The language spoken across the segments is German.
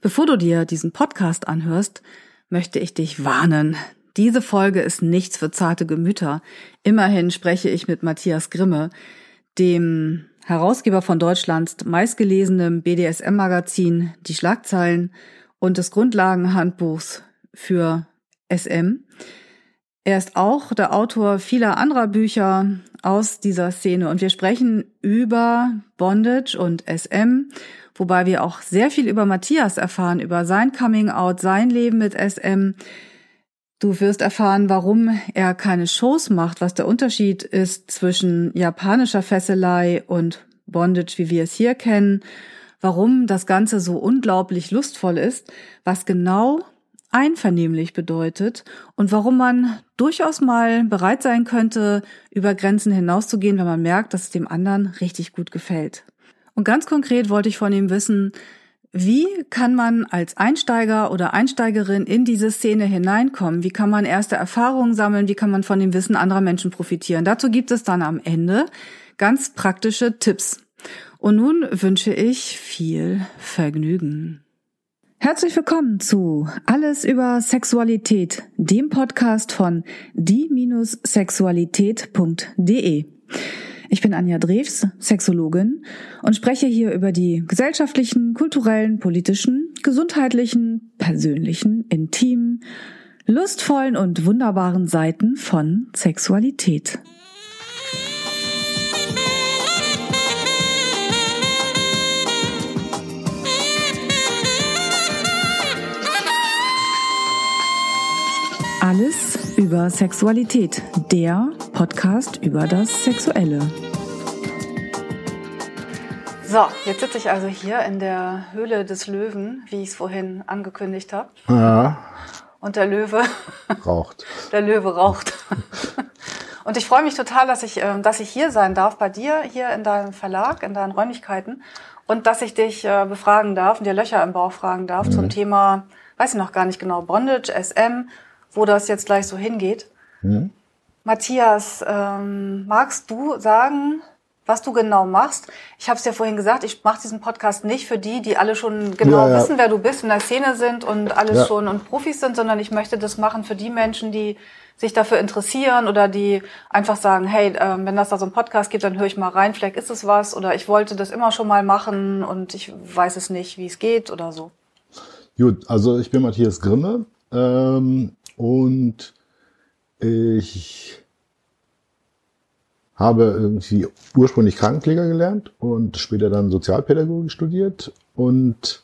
Bevor du dir diesen Podcast anhörst, möchte ich dich warnen. Diese Folge ist nichts für zarte Gemüter. Immerhin spreche ich mit Matthias Grimme, dem Herausgeber von Deutschlands meistgelesenem BDSM-Magazin Die Schlagzeilen und des Grundlagenhandbuchs für SM. Er ist auch der Autor vieler anderer Bücher aus dieser Szene und wir sprechen über Bondage und SM wobei wir auch sehr viel über Matthias erfahren, über sein Coming Out, sein Leben mit SM. Du wirst erfahren, warum er keine Shows macht, was der Unterschied ist zwischen japanischer Fesselei und Bondage, wie wir es hier kennen, warum das Ganze so unglaublich lustvoll ist, was genau einvernehmlich bedeutet und warum man durchaus mal bereit sein könnte, über Grenzen hinauszugehen, wenn man merkt, dass es dem anderen richtig gut gefällt. Und ganz konkret wollte ich von ihm wissen, wie kann man als Einsteiger oder Einsteigerin in diese Szene hineinkommen? Wie kann man erste Erfahrungen sammeln? Wie kann man von dem Wissen anderer Menschen profitieren? Dazu gibt es dann am Ende ganz praktische Tipps. Und nun wünsche ich viel Vergnügen. Herzlich willkommen zu Alles über Sexualität, dem Podcast von die-sexualität.de. Ich bin Anja Drews, Sexologin und spreche hier über die gesellschaftlichen, kulturellen, politischen, gesundheitlichen, persönlichen, intimen, lustvollen und wunderbaren Seiten von Sexualität. Alles über Sexualität, der Podcast über das Sexuelle. So, jetzt sitze ich also hier in der Höhle des Löwen, wie ich es vorhin angekündigt habe. Ja. Und der Löwe raucht. Der Löwe raucht. Und ich freue mich total, dass ich, ähm, dass ich hier sein darf bei dir, hier in deinem Verlag, in deinen Räumlichkeiten. Und dass ich dich äh, befragen darf und dir Löcher im Bauch fragen darf mhm. zum Thema, weiß ich noch gar nicht genau, Bondage, SM wo das jetzt gleich so hingeht. Mhm. Matthias, ähm, magst du sagen, was du genau machst? Ich habe es ja vorhin gesagt, ich mache diesen Podcast nicht für die, die alle schon genau ja, ja. wissen, wer du bist, in der Szene sind und alles ja. schon und Profis sind, sondern ich möchte das machen für die Menschen, die sich dafür interessieren oder die einfach sagen, hey, äh, wenn das da so einen Podcast gibt, dann höre ich mal rein, vielleicht ist es was oder ich wollte das immer schon mal machen und ich weiß es nicht, wie es geht oder so. Gut, also ich bin Matthias Grimme. Ähm, und ich habe irgendwie ursprünglich Krankenpfleger gelernt und später dann Sozialpädagogik studiert und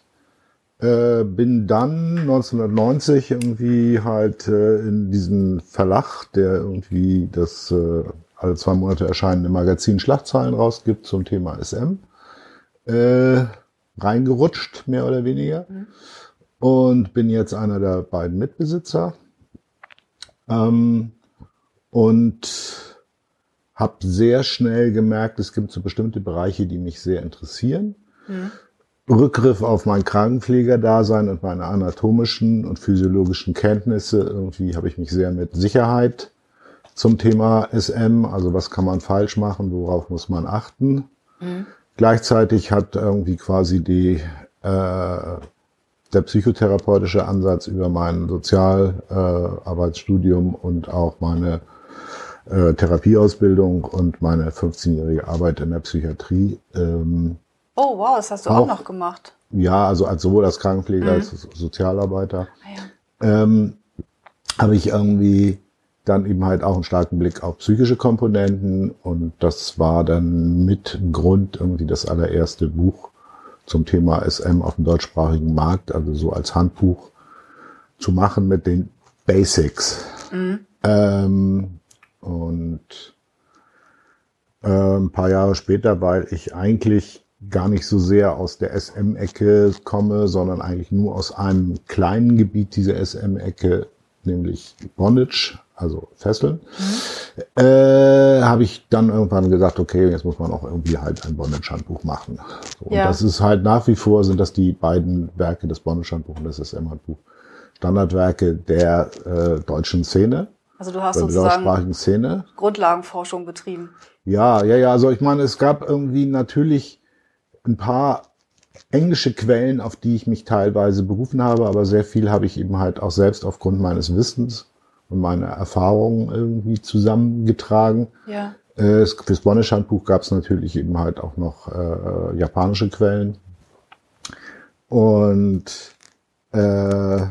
äh, bin dann 1990 irgendwie halt äh, in diesen Verlag, der irgendwie das äh, alle zwei Monate erscheinende Magazin Schlagzeilen rausgibt zum Thema SM, äh, reingerutscht, mehr oder weniger. Mhm. Und bin jetzt einer der beiden Mitbesitzer ähm, und habe sehr schnell gemerkt, es gibt so bestimmte Bereiche, die mich sehr interessieren. Mhm. Rückgriff auf mein Krankenpflegerdasein und meine anatomischen und physiologischen Kenntnisse. Irgendwie habe ich mich sehr mit Sicherheit zum Thema SM, also was kann man falsch machen, worauf muss man achten. Mhm. Gleichzeitig hat irgendwie quasi die äh, der psychotherapeutische Ansatz über mein Sozialarbeitsstudium äh, und auch meine äh, Therapieausbildung und meine 15-jährige Arbeit in der Psychiatrie. Ähm, oh, wow, das hast du auch, auch noch gemacht. Ja, also als sowohl als Krankenpfleger mhm. als Sozialarbeiter. Ah, ja. ähm, habe ich irgendwie dann eben halt auch einen starken Blick auf psychische Komponenten und das war dann mit Grund irgendwie das allererste Buch, zum Thema SM auf dem deutschsprachigen Markt, also so als Handbuch zu machen mit den Basics. Mhm. Ähm, und äh, ein paar Jahre später, weil ich eigentlich gar nicht so sehr aus der SM-Ecke komme, sondern eigentlich nur aus einem kleinen Gebiet dieser SM-Ecke, nämlich Bondage, also Fesseln, mhm. äh, habe ich dann irgendwann gesagt, okay, jetzt muss man auch irgendwie halt ein Bondage-Handbuch machen. So, ja. Und das ist halt nach wie vor, sind das die beiden Werke, das Bondage-Handbuch und das SM-Handbuch, Standardwerke der äh, deutschen Szene. Also du hast sozusagen Szene. Grundlagenforschung betrieben. Ja, ja, ja. Also ich meine, es gab irgendwie natürlich ein paar englische Quellen, auf die ich mich teilweise berufen habe, aber sehr viel habe ich eben halt auch selbst aufgrund meines Wissens und meiner Erfahrungen irgendwie zusammengetragen. Ja. Äh, fürs Bonnisch-Handbuch gab es natürlich eben halt auch noch äh, japanische Quellen. Und äh,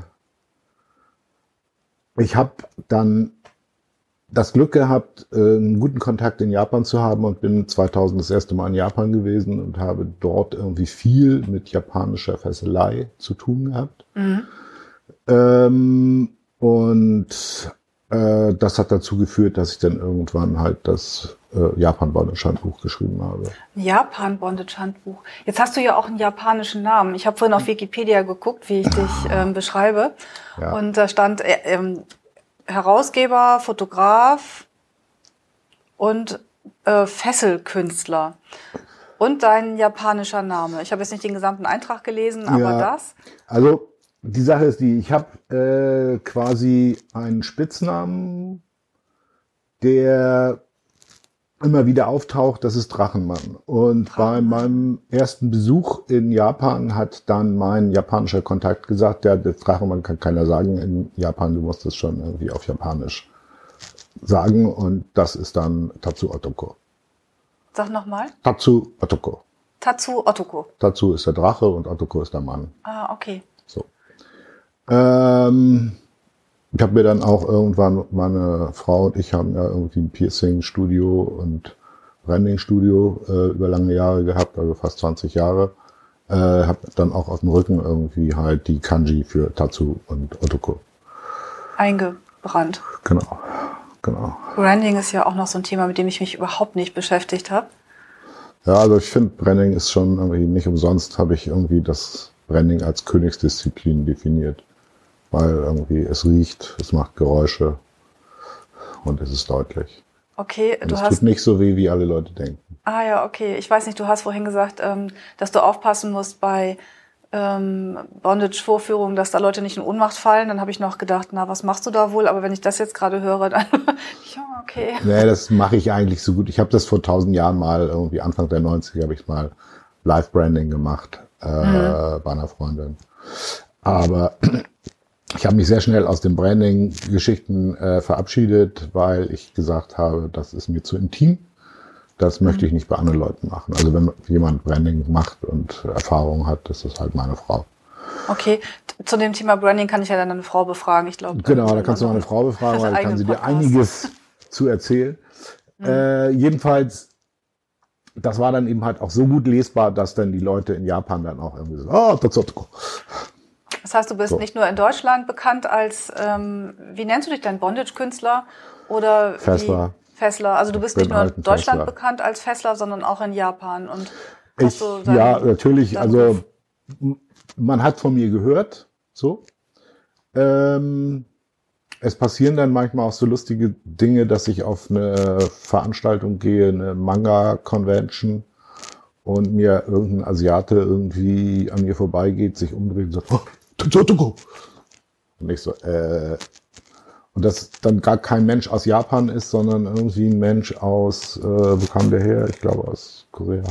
ich habe dann das Glück gehabt, äh, einen guten Kontakt in Japan zu haben und bin 2000 das erste Mal in Japan gewesen und habe dort irgendwie viel mit japanischer Fesselei zu tun gehabt. Mhm. Ähm, und äh, das hat dazu geführt, dass ich dann irgendwann halt das äh, Japan-Bondage-Handbuch geschrieben habe. Japan-Bondage-Handbuch. Jetzt hast du ja auch einen japanischen Namen. Ich habe vorhin auf Wikipedia geguckt, wie ich dich ähm, beschreibe. Ja. Und da stand äh, ähm, Herausgeber, Fotograf und äh, Fesselkünstler. Und dein japanischer Name. Ich habe jetzt nicht den gesamten Eintrag gelesen, aber Ja. das. Also die Sache ist die, ich habe äh, quasi einen Spitznamen, der immer wieder auftaucht, das ist Drachenmann. Und bei meinem ersten Besuch in Japan hat dann mein japanischer Kontakt gesagt, ja, der Drachenmann kann keiner sagen in Japan, du musst es schon irgendwie auf Japanisch sagen. Und das ist dann Tatsu Otoko. Sag nochmal. Tatsu Otoko. Tatsu Otoko. Tatsu ist der Drache und Otoko ist der Mann. Ah, okay. Ähm, ich habe mir dann auch irgendwann, meine Frau und ich haben ja irgendwie ein Piercing-Studio und Branding-Studio äh, über lange Jahre gehabt, also fast 20 Jahre. Äh, habe dann auch auf dem Rücken irgendwie halt die Kanji für Tatsu und Otoko. Eingebrannt. Genau, genau. Branding ist ja auch noch so ein Thema, mit dem ich mich überhaupt nicht beschäftigt habe. Ja, also ich finde, Branding ist schon irgendwie nicht umsonst, habe ich irgendwie das Branding als Königsdisziplin definiert. Weil irgendwie es riecht, es macht Geräusche und es ist deutlich. Okay, Und du es hast tut nicht so weh, wie alle Leute denken. Ah ja, okay. Ich weiß nicht, du hast vorhin gesagt, ähm, dass du aufpassen musst bei ähm, Bondage-Vorführungen, dass da Leute nicht in Ohnmacht fallen. Dann habe ich noch gedacht, na, was machst du da wohl? Aber wenn ich das jetzt gerade höre, dann ja, okay. Nee, das mache ich eigentlich so gut. Ich habe das vor tausend Jahren mal, irgendwie Anfang der 90er habe ich mal Live-Branding gemacht äh, bei einer Freundin. Aber ich habe mich sehr schnell aus den Branding-Geschichten äh, verabschiedet, weil ich gesagt habe, das ist mir zu intim. Das möchte ich nicht bei anderen Leuten machen. Also wenn jemand Branding macht und Erfahrung hat, das ist halt meine Frau. Okay, zu dem Thema Branding kann ich ja dann eine Frau befragen. Ich glaube. Genau, da kannst du meine Frau befragen, weil da kann sie dir einiges zu erzählen. Äh, jedenfalls, das war dann eben halt auch so gut lesbar, dass dann die Leute in Japan dann auch irgendwie so, oh, das ist. Das heißt, du bist So. nicht nur in Deutschland bekannt als, ähm, wie nennst du dich denn, Bondage-Künstler oder wie- Fessler. Fessler. Also du bist nicht nur halt in ein Deutschland Fessler. bekannt als Fessler, sondern auch in Japan. Und hast Ich, du dann- ja, natürlich, also man hat von mir gehört, so. Ähm, es passieren dann manchmal auch so lustige Dinge, dass ich auf eine Veranstaltung gehe, eine Manga-Convention und mir irgendein Asiate irgendwie an mir vorbeigeht, sich umdreht und sagt, oh, Totoko. Und ich so, äh, und das dann gar kein Mensch aus Japan ist, sondern irgendwie ein Mensch aus, äh, wo kam der her? Ich glaube aus Korea.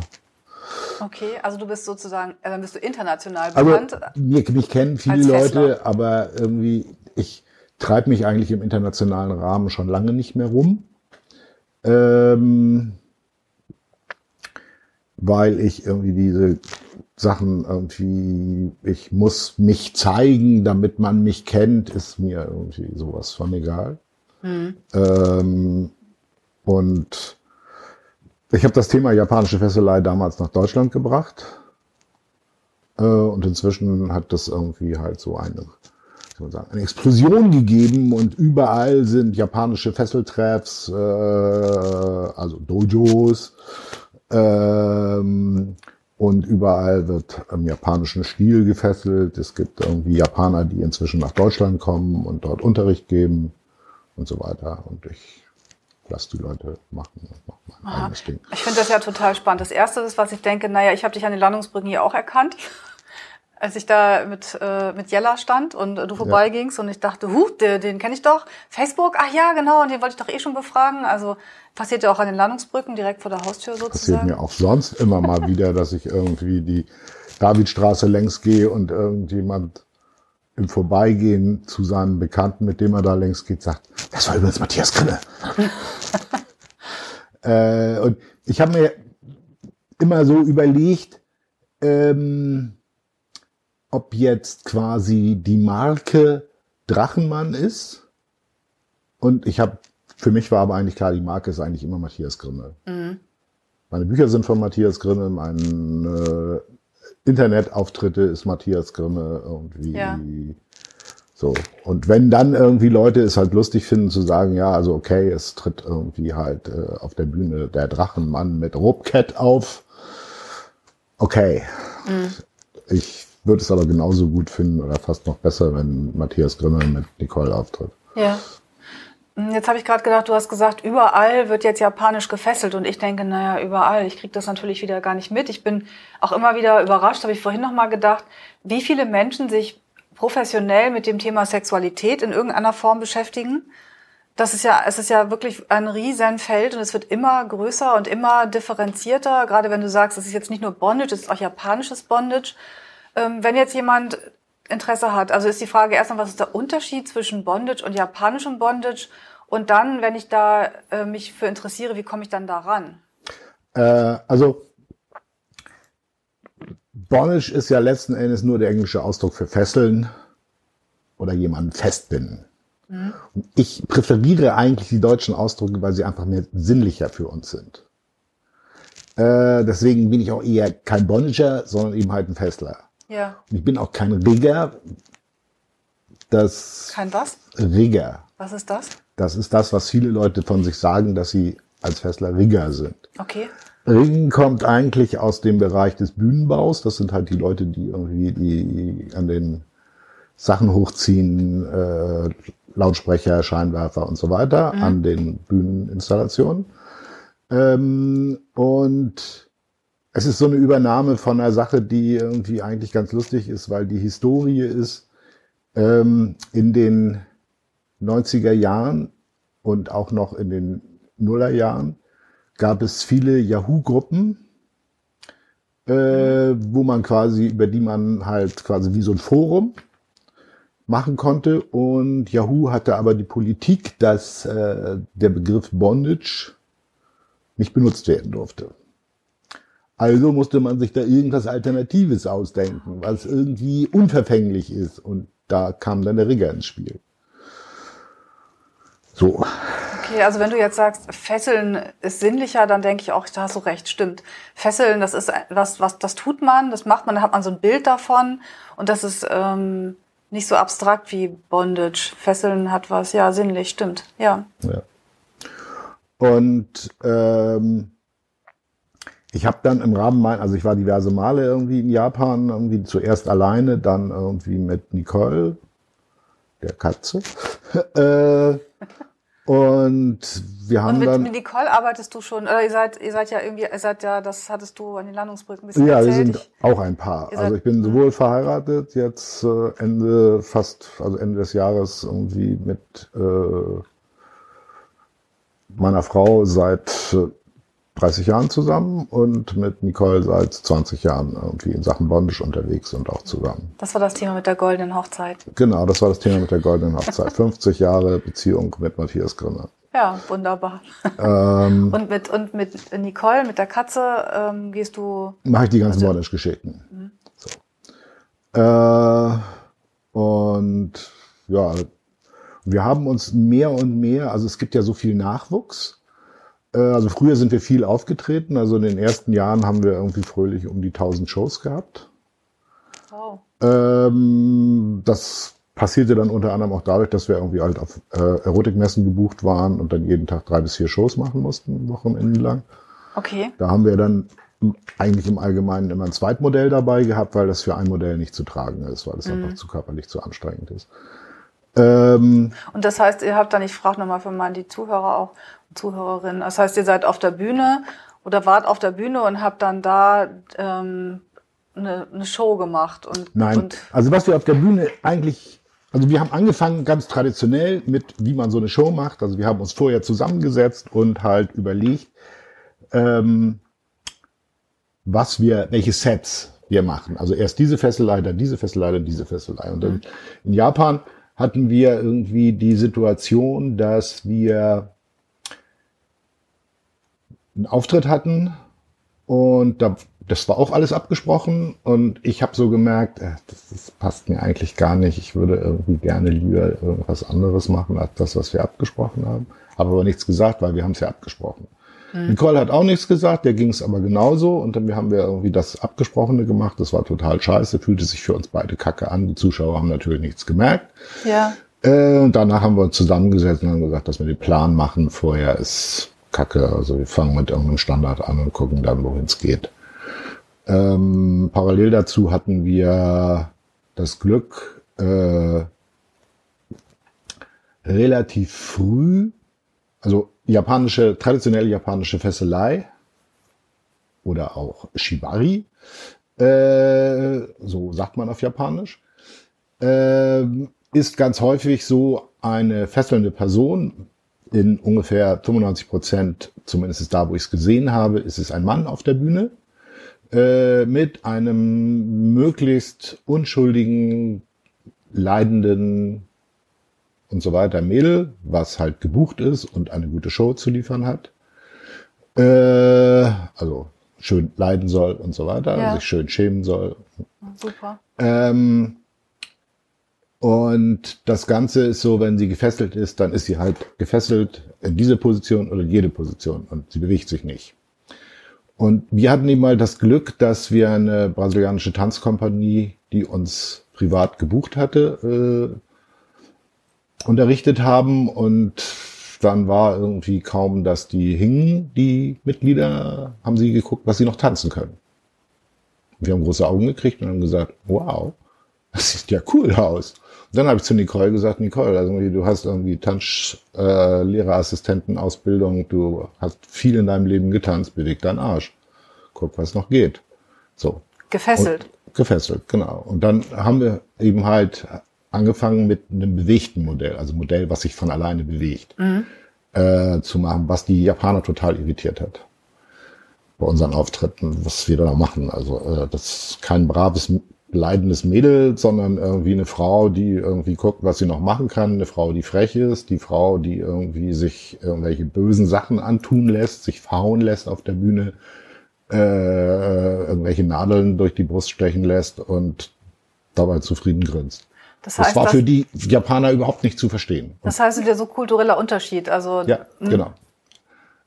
Okay, also du bist sozusagen, äh, dann bist du international bekannt. mir, mich kennen viele. Leute, aber irgendwie, ich treibe mich eigentlich im internationalen Rahmen schon lange nicht mehr rum. Ähm, weil ich irgendwie diese Sachen irgendwie, ich muss mich zeigen, damit man mich kennt, ist mir irgendwie sowas von egal. Ähm, und ich habe das Thema japanische Fesselei damals nach Deutschland gebracht. Äh, und inzwischen hat das irgendwie halt so eine, soll man sagen, eine Explosion gegeben und überall sind japanische Fesseltreffs, äh, also Dojos, ähm, und überall wird im japanischen Stil gefesselt. Es gibt irgendwie Japaner, die inzwischen nach Deutschland kommen und dort Unterricht geben und so weiter. Und ich lasse die Leute machen und mach mein eigenes Ding. Ich finde das ja total spannend. Das Erste ist, was ich denke, naja, ich habe dich an den Landungsbrücken hier auch erkannt. Als ich da mit, äh, mit Jella stand und äh, du vorbeigingst ja. und ich dachte, huh, den, den kenne ich doch. Facebook, ach ja, genau, und den wollte ich doch eh schon befragen. Also passiert ja auch an den Landungsbrücken direkt vor der Haustür sozusagen. Passiert mir auch sonst immer mal wieder, dass ich irgendwie die Davidstraße längs gehe und irgendjemand im Vorbeigehen zu seinem Bekannten, mit dem er da längs geht, sagt, das war übrigens Matthias Grille. äh, und ich habe mir immer so überlegt, ähm, ob jetzt quasi die Marke Drachenmann ist. Und ich habe, für mich war aber eigentlich klar, die Marke ist eigentlich immer Matthias Grimmel. Mhm. Meine Bücher sind von Matthias Grimmel, mein äh, Internetauftritte ist Matthias Grimme irgendwie. Ja. So. Und wenn dann irgendwie Leute es halt lustig finden zu sagen, ja, also okay, es tritt irgendwie halt äh, auf der Bühne der Drachenmann mit Robcat auf. Okay. Mhm. Ich würde es aber genauso gut finden oder fast noch besser, wenn Matthias Grimme mit Nicole auftritt. Ja. Hm, jetzt habe ich gerade gedacht, du hast gesagt, überall wird jetzt japanisch gefesselt und ich denke, naja, überall. Ich kriege das natürlich wieder gar nicht mit. Ich bin auch immer wieder überrascht, habe ich vorhin noch mal gedacht, wie viele Menschen sich professionell mit dem Thema Sexualität in irgendeiner Form beschäftigen. Das ist ja, es ist ja wirklich ein Riesenfeld und es wird immer größer und immer differenzierter. Gerade wenn du sagst, es ist jetzt nicht nur Bondage, es ist auch japanisches Bondage. Ähm, wenn jetzt jemand Interesse hat. Also ist die Frage erstmal, was ist der Unterschied zwischen Bondage und japanischem Bondage? Und dann, wenn ich da äh, mich für interessiere, wie komme ich dann da ran? Äh, also Bondage ist ja letzten Endes nur der englische Ausdruck für fesseln oder jemanden festbinden. Mhm. Ich präferiere eigentlich die deutschen Ausdrücke, weil sie einfach mehr sinnlicher für uns sind. Äh, deswegen bin ich auch eher kein Bondager, sondern eben halt ein Festler. Ja. Ich bin auch kein Rigger. Das kein was? Rigger. Was ist das? Das ist das, was viele Leute von sich sagen, dass sie als Fessler Rigger sind. Okay. Ringen kommt eigentlich aus dem Bereich des Bühnenbaus. Das sind halt die Leute, die irgendwie die an den Sachen hochziehen, äh, Lautsprecher, Scheinwerfer und so weiter mhm. an den Bühneninstallationen. Ähm, und es ist so eine Übernahme von einer Sache, die irgendwie eigentlich ganz lustig ist, weil die Historie ist, ähm, in den 90er Jahren und auch noch in den Nullerjahren gab es viele Yahoo-Gruppen, äh, wo man quasi, über die man halt quasi wie so ein Forum machen konnte. Und Yahoo hatte aber die Politik, dass äh, der Begriff Bondage nicht benutzt werden durfte. Also musste man sich da irgendwas Alternatives ausdenken, was irgendwie unverfänglich ist. Und da kam dann der Rigger ins Spiel. So. Okay, also wenn du jetzt sagst, Fesseln ist sinnlicher, dann denke ich auch, da hast du recht, stimmt. Fesseln, das ist was, was, das tut man, das macht man, da hat man so ein Bild davon und das ist ähm, nicht so abstrakt wie Bondage. Fesseln hat was, ja, sinnlich, stimmt, ja. ja. Und ähm, ich habe dann im Rahmen mein, also ich war diverse Male irgendwie in Japan, irgendwie zuerst alleine, dann irgendwie mit Nicole, der Katze. äh, und wir haben und mit, dann. Mit Nicole arbeitest du schon, oder ihr seid, ihr seid ja irgendwie, ihr seid ja, das hattest du an den Landungsbrücken ein bisschen Ja, erzählt. wir sind auch ein Paar. Also ich bin sowohl verheiratet, jetzt äh, Ende, fast, also Ende des Jahres irgendwie mit äh, meiner Frau seit äh, 30 Jahren zusammen und mit Nicole seit 20 Jahren irgendwie in Sachen Bondage unterwegs und auch zusammen. Das war das Thema mit der goldenen Hochzeit. Genau, das war das Thema mit der goldenen Hochzeit. 50 Jahre Beziehung mit Matthias Grimmer. Ja, wunderbar. Ähm, und mit und mit Nicole, mit der Katze, ähm, gehst du. Mache ich die ganzen also, Bondage-Geschichten. Mhm. So. Äh, und ja, wir haben uns mehr und mehr, also es gibt ja so viel Nachwuchs also früher sind wir viel aufgetreten. Also in den ersten Jahren haben wir irgendwie fröhlich um die 1000 Shows gehabt. Wow. Ähm, das passierte dann unter anderem auch dadurch, dass wir irgendwie halt auf äh, Erotikmessen gebucht waren und dann jeden Tag drei bis vier Shows machen mussten, Wochenende lang. Okay. Da haben wir dann eigentlich im Allgemeinen immer ein Zweitmodell dabei gehabt, weil das für ein Modell nicht zu tragen ist, weil es mhm. einfach zu körperlich zu anstrengend ist. Ähm, und das heißt, ihr habt dann, ich frage nochmal für mal die Zuhörer auch, Zuhörerinnen. Das heißt, ihr seid auf der Bühne oder wart auf der Bühne und habt dann da ähm, eine, eine Show gemacht und Nein. Und also was wir auf der Bühne eigentlich, also wir haben angefangen ganz traditionell mit, wie man so eine Show macht. Also wir haben uns vorher zusammengesetzt und halt überlegt, ähm, was wir, welche Sets wir machen. Also erst diese Fesselei, dann diese Fesselei, dann diese Fesselei. Und dann in Japan hatten wir irgendwie die Situation, dass wir einen Auftritt hatten und da, das war auch alles abgesprochen und ich habe so gemerkt, äh, das, das passt mir eigentlich gar nicht. Ich würde irgendwie gerne lieber irgendwas anderes machen als das, was wir abgesprochen haben. Habe aber nichts gesagt, weil wir haben es ja abgesprochen. Nicole hat auch nichts gesagt, der ging es aber genauso und dann haben wir irgendwie das Abgesprochene gemacht. Das war total scheiße, fühlte sich für uns beide kacke an. Die Zuschauer haben natürlich nichts gemerkt. ja. Äh, und danach haben wir uns zusammengesetzt und haben gesagt, dass wir den Plan machen. Vorher ist Kacke. Also wir fangen mit irgendeinem Standard an und gucken dann, wohin es geht. Ähm, parallel dazu hatten wir das Glück, äh, relativ früh, also japanische, traditionelle japanische Fesselei oder auch Shibari, äh, so sagt man auf Japanisch, ähm, ist ganz häufig so eine fesselnde Person. In ungefähr 95 Prozent, zumindest da, wo ich es gesehen habe, ist es ein Mann auf der Bühne äh, mit einem möglichst unschuldigen, leidenden und so weiter Mädel, was halt gebucht ist und eine gute Show zu liefern hat. Äh, also schön leiden soll und so weiter, Ja. sich schön schämen soll. Super. Ähm, und das Ganze ist so, wenn sie gefesselt ist, dann ist sie halt gefesselt in diese Position oder jede Position und sie bewegt sich nicht. Und wir hatten eben mal das Glück, dass wir eine brasilianische Tanzkompanie, die uns privat gebucht hatte, äh, unterrichtet haben und dann war irgendwie kaum, dass die hingen, die Mitglieder, haben sie geguckt, was sie noch tanzen können. Wir haben große Augen gekriegt und haben gesagt, wow, das sieht ja cool aus. Und dann habe ich zu Nicole gesagt, Nicole, also du hast irgendwie Tanzlehrerassistentenausbildung, du hast viel in deinem Leben getanzt, beweg deinen Arsch. Guck, was noch geht. So, Gefesselt. gefesselt, genau. Und dann haben wir eben halt angefangen mit einem bewegten Modell, also Modell, was sich von alleine bewegt, äh, zu machen, was die Japaner total irritiert hat bei unseren Auftritten, was wir da machen. Also äh, das ist kein braves, leidendes Mädel, sondern irgendwie eine Frau, die irgendwie guckt, was sie noch machen kann, eine Frau, die frech ist, die Frau, die irgendwie sich irgendwelche bösen Sachen antun lässt, sich verhauen lässt auf der Bühne, äh, irgendwelche Nadeln durch die Brust stechen lässt und dabei zufrieden grinst. Das Das heißt, war das, für die Japaner überhaupt nicht zu verstehen. das heißt wieder so kultureller Unterschied. Also Ja, genau.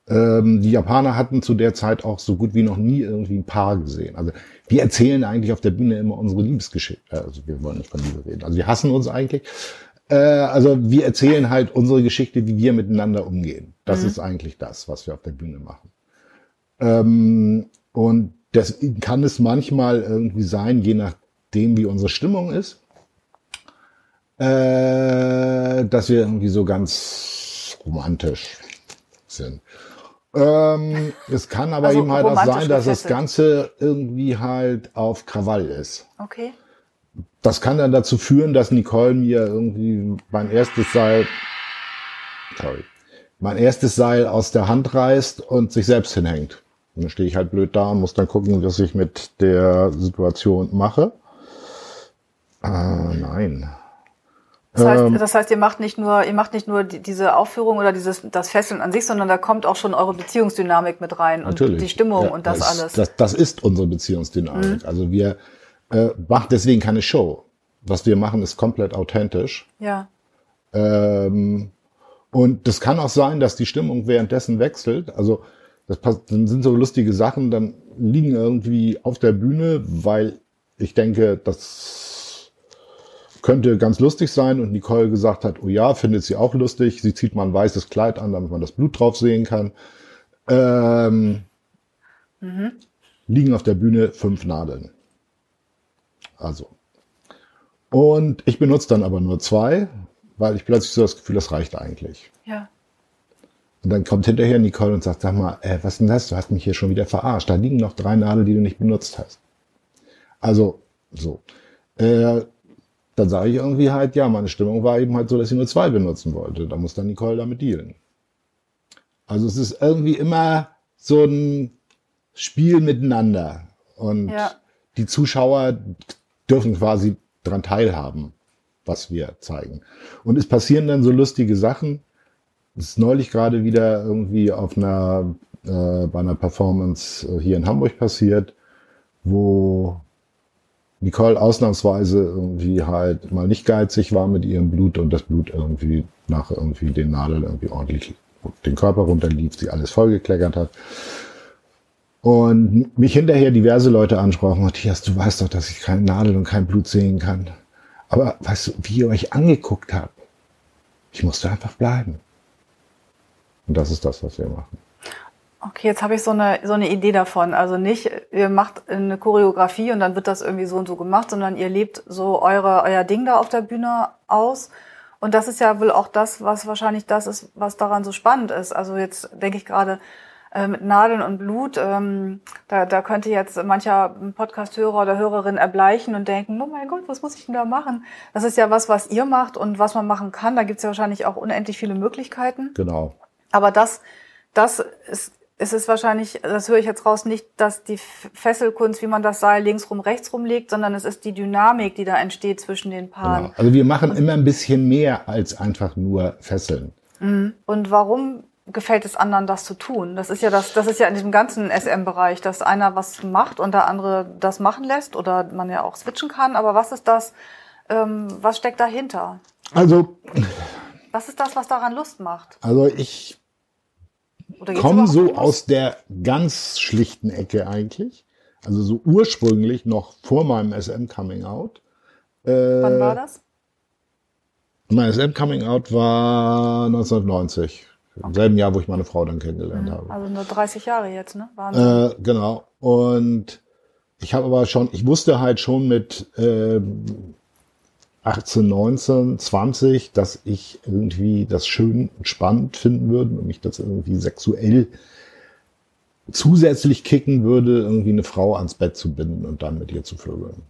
Ähm, die Japaner hatten zu der Zeit auch so gut wie noch nie irgendwie ein Paar gesehen. Also wir erzählen eigentlich auf der Bühne immer unsere Liebesgeschichte. Also wir wollen nicht von Liebe reden. Also wir hassen uns eigentlich. Äh, also wir erzählen halt unsere Geschichte, wie wir miteinander umgehen. Das ist eigentlich das, was wir auf der Bühne machen. Ähm, und das kann es manchmal irgendwie sein, je nachdem, wie unsere Stimmung ist, äh, dass wir irgendwie so ganz romantisch sind. Ähm, es kann aber Also eben halt auch sein, dass das. Ganze irgendwie halt auf Krawall ist. okay. Das kann dann dazu führen, dass Nicole mir irgendwie mein erstes Seil, sorry, mein erstes Seil aus der Hand reißt und sich selbst hinhängt. Und dann stehe ich halt blöd da und muss dann gucken, was ich mit der Situation mache. Äh, nein. Das heißt, Ähm, das heißt, ihr macht nicht nur, ihr macht nicht nur die, diese Aufführung oder dieses das Fesseln an sich, sondern da kommt auch schon eure Beziehungsdynamik mit rein Natürlich. und die Stimmung Ja, und das, ist- alles. Das, das ist unsere Beziehungsdynamik. Also wir äh, machen deswegen keine Show. Was wir machen, ist komplett authentisch. ja. Ähm, und das kann auch sein, dass die Stimmung währenddessen wechselt. Also das pass- dann sind so lustige Sachen, dann liegen irgendwie auf der Bühne, weil ich denke, das könnte ganz lustig sein und Nicole gesagt hat, oh ja, findet sie auch lustig. Sie zieht mal ein weißes Kleid an, damit man das Blut drauf sehen kann. Ähm, Liegen auf der Bühne fünf Nadeln. Also. Und ich benutze dann aber nur zwei, weil ich plötzlich so das Gefühl, das reicht eigentlich. Ja. Und dann kommt hinterher Nicole und sagt, sag mal, äh, was denn das? Du hast mich hier schon wieder verarscht. Da liegen noch drei Nadeln, die du nicht benutzt hast. Also, so. Äh, dann sage ich irgendwie halt, ja, meine Stimmung war eben halt so, dass ich nur zwei benutzen wollte. Da muss dann Nicole damit dealen. Also es ist irgendwie immer so ein Spiel miteinander. Und ja. die Zuschauer dürfen quasi dran teilhaben, was wir zeigen. Und es passieren dann so lustige Sachen. Es ist neulich gerade wieder irgendwie auf einer, äh, bei einer Performance hier in Hamburg passiert, wo Nicole ausnahmsweise irgendwie halt mal nicht geizig war mit ihrem Blut und das Blut irgendwie nach irgendwie den Nadeln irgendwie ordentlich den Körper runterlief, sie alles vollgekleckert hat. Und mich hinterher diverse Leute ansprachen, Matthias, du weißt doch, dass ich keine Nadel und kein Blut sehen kann. Aber weißt du, wie ihr euch angeguckt habt, ich musste einfach bleiben. Und das ist das, was wir machen. Okay, jetzt habe ich so eine, so eine Idee davon. Also nicht, ihr macht eine Choreografie und dann wird das irgendwie so und so gemacht, sondern ihr lebt so eure, euer Ding da auf der Bühne aus. Und das ist ja wohl auch das, was wahrscheinlich das ist, was daran so spannend ist. Also jetzt denke ich gerade äh, mit Nadeln und Blut, ähm, da, da könnte jetzt mancher Podcast-Hörer oder Hörerin erbleichen und denken, oh mein Gott, was muss ich denn da machen? Das ist ja was, was ihr macht und was man machen kann. Da gibt's ja wahrscheinlich auch unendlich viele Möglichkeiten. Genau. Aber das, das ist ist es wahrscheinlich, das höre ich jetzt raus, nicht, dass die Fesselkunst, wie man das Seil linksrum, rechtsrum legt, sondern es ist die Dynamik, die da entsteht zwischen den Paaren. Genau. Also wir machen immer ein bisschen mehr als einfach nur Fesseln. Mhm. Und warum gefällt es anderen, das zu tun? Das ist ja das, das ist ja in diesem ganzen SM-Bereich, dass einer was macht und der andere das machen lässt oder man ja auch switchen kann. Aber was ist das, ähm, was steckt dahinter? Also. Was ist das, was daran Lust macht? Also ich kommen so aus der ganz schlichten Ecke eigentlich. Also so ursprünglich noch vor meinem SM Coming Out. Äh, Wann war das? Mein SM Coming Out war 1990. Okay. Im selben Jahr, wo ich meine Frau dann kennengelernt mhm. habe. Also nur 30 Jahre jetzt, ne? Wahnsinn. Äh, genau. Und ich habe aber schon, ich wusste halt schon mit äh, 18, 19, 20, dass ich irgendwie das schön und spannend finden würde und mich das irgendwie sexuell zusätzlich kicken würde, irgendwie eine Frau ans Bett zu binden und dann mit ihr zu vögeln.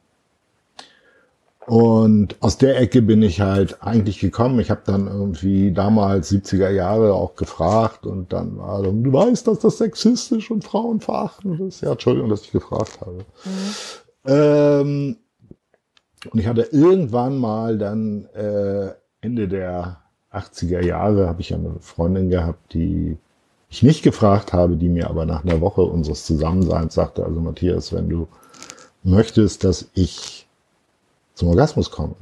Und aus der Ecke bin ich halt eigentlich gekommen. Ich habe dann irgendwie damals 70er Jahre auch gefragt und dann war dann, du weißt, dass das sexistisch und frauenverachtend ist. Ja, Entschuldigung, dass ich gefragt habe. Mhm. Ähm, und ich hatte irgendwann mal dann äh, Ende der 80er Jahre habe ich eine Freundin gehabt, die ich nicht gefragt habe, die mir aber nach einer Woche unseres Zusammenseins sagte, also Matthias, wenn du möchtest, dass ich zum Orgasmus komme,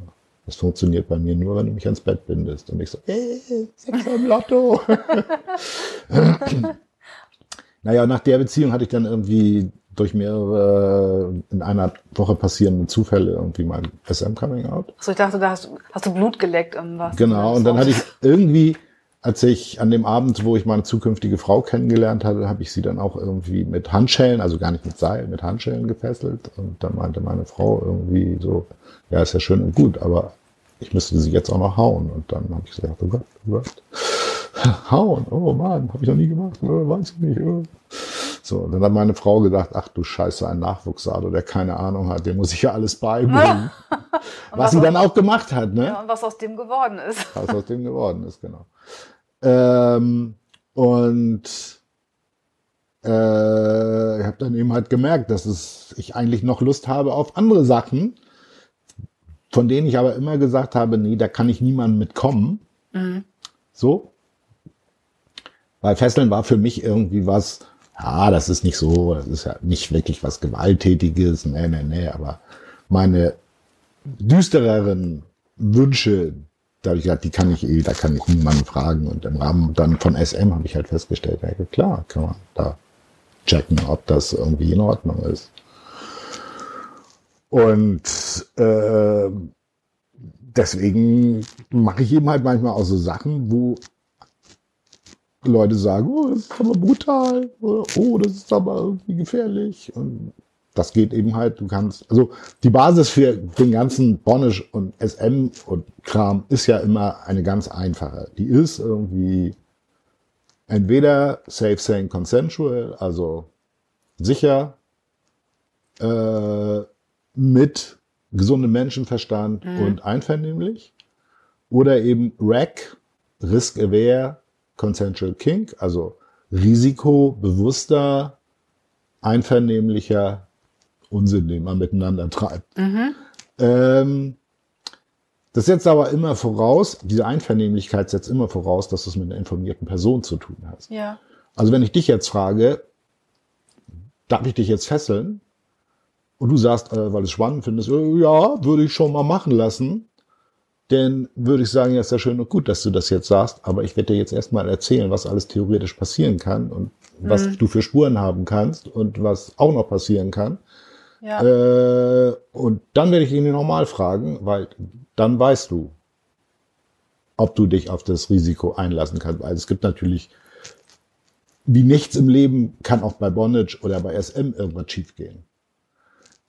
das funktioniert bei mir nur, wenn du mich ans Bett bindest. Und ich so, ey, Sex im Lotto. naja, nach der Beziehung hatte ich dann irgendwie durch mehrere in einer Woche passierende Zufälle irgendwie mein SM-Coming Out. So, ich dachte, da hast, hast du Blut geleckt im was. Genau, und dann hatte ich irgendwie, als ich an dem Abend, wo ich meine zukünftige Frau kennengelernt hatte, habe ich sie dann auch irgendwie mit Handschellen, also gar nicht mit Seil, mit Handschellen gefesselt. Und dann meinte meine Frau irgendwie so, ja, ist ja schön und gut, aber ich müsste sie jetzt auch noch hauen. Und dann habe ich gesagt, oh Gott, oh Gott. Hauen, oh Mann, habe ich noch nie gemacht, weiß ich nicht. Oh. So, dann hat meine Frau gesagt, ach du Scheiße, ein Nachwuchsado, der keine Ahnung hat, dem muss ich ja alles beibringen. was, was sie dann auch gemacht hat, ne? Ja, und was aus dem geworden ist. was aus dem geworden ist, genau. Ähm, und äh, ich habe dann eben halt gemerkt, dass es, ich eigentlich noch Lust habe auf andere Sachen, von denen ich aber immer gesagt habe, nee, da kann ich niemandem mitkommen. Mhm. So. Weil Fesseln war für mich irgendwie was, ja, das ist nicht so, das ist ja nicht wirklich was Gewalttätiges, nee, nee, nee, aber meine düstereren Wünsche, da habe ich gesagt, die kann ich eh, da kann ich niemanden fragen. Und im Rahmen dann von SM habe ich halt festgestellt, ja, klar, kann man da checken, ob das irgendwie in Ordnung ist. Und äh, deswegen mache ich eben halt manchmal auch so Sachen, wo Leute sagen, oh, das ist aber brutal, oder oh, das ist aber irgendwie gefährlich. Und das geht eben halt, du kannst, also die Basis für den ganzen Bonisch und SM und Kram ist ja immer eine ganz einfache. Die ist irgendwie entweder safe, sane, consensual, also sicher, äh, mit gesundem Menschenverstand Mhm. und einvernehmlich. Oder eben RAC, Risk Aware, Consensual Kink, also risikobewusster, einvernehmlicher Unsinn, den man miteinander treibt. Mhm. Ähm, das setzt aber immer voraus, diese Einvernehmlichkeit setzt immer voraus, dass du es mit einer informierten Person zu tun hast. Ja. Also wenn ich dich jetzt frage, darf ich dich jetzt fesseln? Und du sagst, äh, weil du es spannend findest, äh, ja, würde ich schon mal machen lassen. Dann würde ich sagen, ja, ist ja schön und gut, dass du das jetzt sagst, aber ich werde dir jetzt erstmal erzählen, was alles theoretisch passieren kann und was du für Spuren haben kannst und was auch noch passieren kann. Ja. Äh, und dann werde ich ihn nochmal fragen, weil dann weißt du, ob du dich auf das Risiko einlassen kannst. Weil es gibt natürlich, wie nichts im Leben, kann auch bei Bondage oder bei SM irgendwas schiefgehen.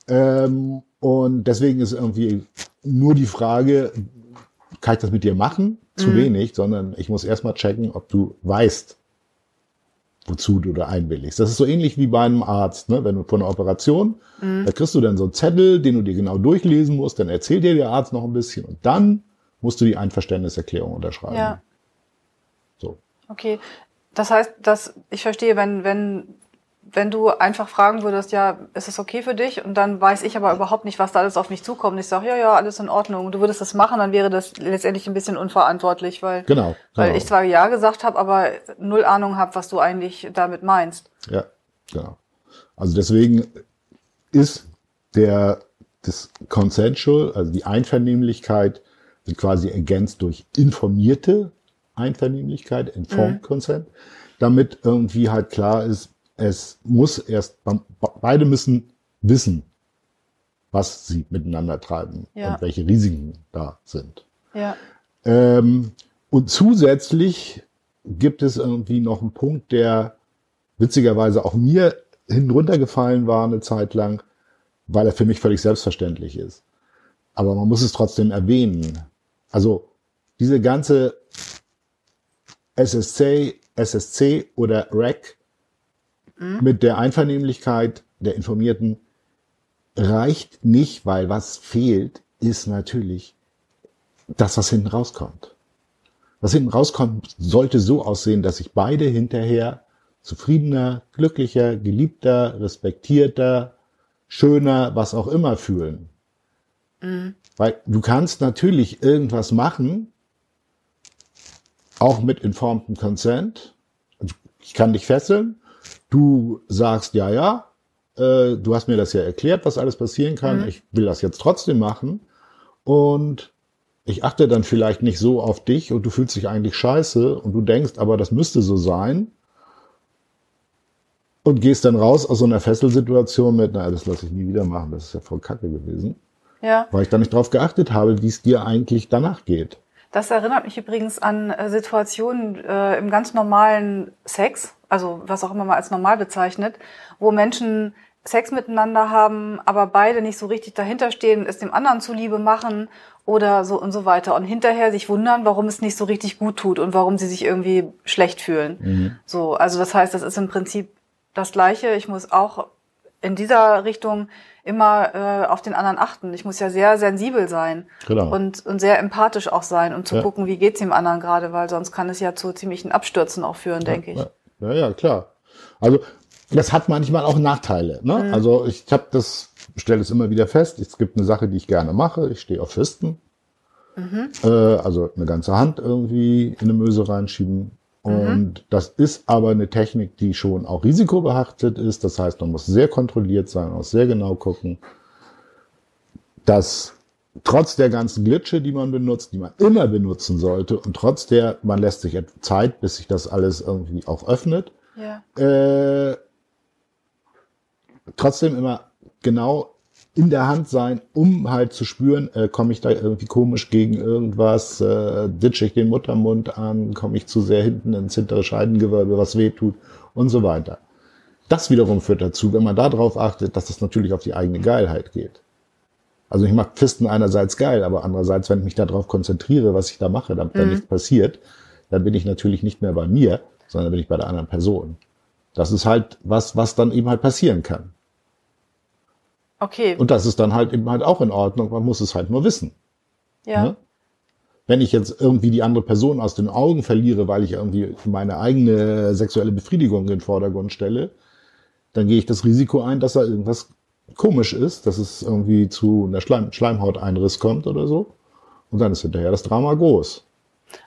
Ähm, und deswegen ist irgendwie nur die Frage, kann ich das mit dir machen? Zu wenig, sondern ich muss erstmal checken, ob du weißt, wozu du da einwilligst. Das ist so ähnlich wie bei einem Arzt, ne? wenn du vor einer Operation, da kriegst du dann so einen Zettel, den du dir genau durchlesen musst, dann erzählt dir der Arzt noch ein bisschen und dann musst du die Einverständniserklärung unterschreiben. Ja. So. Okay. Das heißt, dass ich verstehe, wenn, wenn, wenn du einfach fragen würdest, ja, ist es okay für dich? Und dann weiß ich aber überhaupt nicht, was da alles auf mich zukommt. Und ich sage, ja, ja, alles in Ordnung. Und du würdest das machen, dann wäre das letztendlich ein bisschen unverantwortlich, weil, Genau. weil genau. ich zwar ja gesagt habe, aber null Ahnung habe, was du eigentlich damit meinst. Ja, genau. Also deswegen ist der das Consensual, also die Einvernehmlichkeit, wird quasi ergänzt durch informierte Einvernehmlichkeit, informed Consent, damit irgendwie halt klar ist, es muss erst, beide müssen wissen, was sie miteinander treiben Ja. und welche Risiken da sind. Ja. Ähm, und zusätzlich gibt es irgendwie noch einen Punkt, der witzigerweise auch mir hinuntergefallen war eine Zeit lang, weil er für mich völlig selbstverständlich ist. Aber man muss es trotzdem erwähnen. Also diese ganze SSC, SSC oder REC mit der Einvernehmlichkeit der Informierten reicht nicht, weil was fehlt, ist natürlich das, was hinten rauskommt. Was hinten rauskommt, sollte so aussehen, dass sich beide hinterher zufriedener, glücklicher, geliebter, respektierter, schöner, was auch immer fühlen. Weil du kannst natürlich irgendwas machen, auch mit informtem Consent. Ich kann dich fesseln. Du sagst, ja, ja, äh, du hast mir das ja erklärt, was alles passieren kann. Ich will das jetzt trotzdem machen. Und ich achte dann vielleicht nicht so auf dich und du fühlst dich eigentlich scheiße und du denkst, aber das müsste so sein. Und gehst dann raus aus so einer Fesselsituation mit, na, das lasse ich nie wieder machen, das ist ja voll kacke gewesen. Ja. Weil ich da nicht drauf geachtet habe, wie es dir eigentlich danach geht. Das erinnert mich übrigens an äh, Situationen äh, im ganz normalen Sex, also was auch immer man als normal bezeichnet, wo Menschen Sex miteinander haben, aber beide nicht so richtig dahinter stehen, es dem anderen zuliebe machen oder so und so weiter und hinterher sich wundern, warum es nicht so richtig gut tut und warum sie sich irgendwie schlecht fühlen. So, also das heißt, das ist im Prinzip das Gleiche. Ich muss auch in dieser Richtung immer äh, auf den anderen achten. Ich muss ja sehr sensibel sein Genau. und, und sehr empathisch auch sein und zu Ja. gucken, wie geht's dem anderen gerade, weil sonst kann es ja zu ziemlichen Abstürzen auch führen, denke ich. Ja, ja, ja, klar. Also das hat manchmal auch Nachteile. Ne? Mhm. Also ich habe das, stelle es immer wieder fest. Es gibt eine Sache, die ich gerne mache. Ich stehe auf Fisten. Mhm. Äh, also eine ganze Hand irgendwie in eine Möse reinschieben. Und das ist aber eine Technik, die schon auch risikobehaftet ist. Das heißt, man muss sehr kontrolliert sein, muss sehr genau gucken, dass trotz der ganzen Glitsche, die man benutzt, die man immer benutzen sollte, und trotz der, man lässt sich Zeit, bis sich das alles irgendwie auch öffnet, Ja. äh, trotzdem immer genau in der Hand sein, um halt zu spüren, äh, komme ich da irgendwie komisch gegen irgendwas, äh, ditche ich den Muttermund an, komme ich zu sehr hinten ins hintere Scheidengewölbe, was weh tut und so weiter. Das wiederum führt dazu, wenn man darauf achtet, dass es natürlich auf die eigene Geilheit geht. Also ich mache Fisten einerseits geil, aber andererseits, wenn ich mich darauf konzentriere, was ich da mache, damit da nichts passiert, dann bin ich natürlich nicht mehr bei mir, sondern bin ich bei der anderen Person. Das ist halt was, was dann eben halt passieren kann. Okay. Und das ist dann halt eben halt auch in Ordnung. Man muss es halt nur wissen. Ja. Ne? Wenn ich jetzt irgendwie die andere Person aus den Augen verliere, weil ich irgendwie meine eigene sexuelle Befriedigung in den Vordergrund stelle, dann gehe ich das Risiko ein, dass da irgendwas komisch ist, dass es irgendwie zu einer Schleim Schleimhauteinriss kommt oder so. Und dann ist hinterher das Drama groß.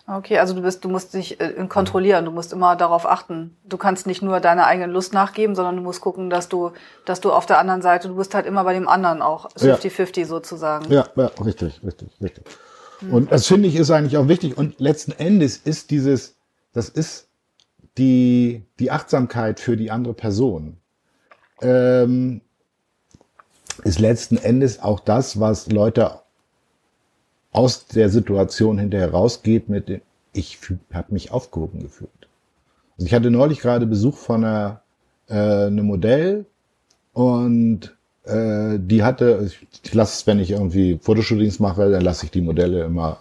Okay, also du bist, du musst dich äh, kontrollieren, du musst immer darauf achten. Du kannst nicht nur deiner eigenen Lust nachgeben, sondern du musst gucken, dass du, dass du auf der anderen Seite, du bist halt immer bei dem anderen auch 50-50 sozusagen. Ja, ja, richtig, richtig, richtig. Und das finde ich ist eigentlich auch wichtig. Und letzten Endes ist dieses, das ist die, die Achtsamkeit für die andere Person. Ähm, ist letzten Endes auch das, was Leute aus der Situation hinterher rausgeht mit dem, ich habe mich aufgehoben gefühlt. Also ich hatte neulich gerade Besuch von einer, äh, einem Modell und äh, die hatte, ich, ich lasse es, wenn ich irgendwie Fotoshootings mache, dann lasse ich die Modelle immer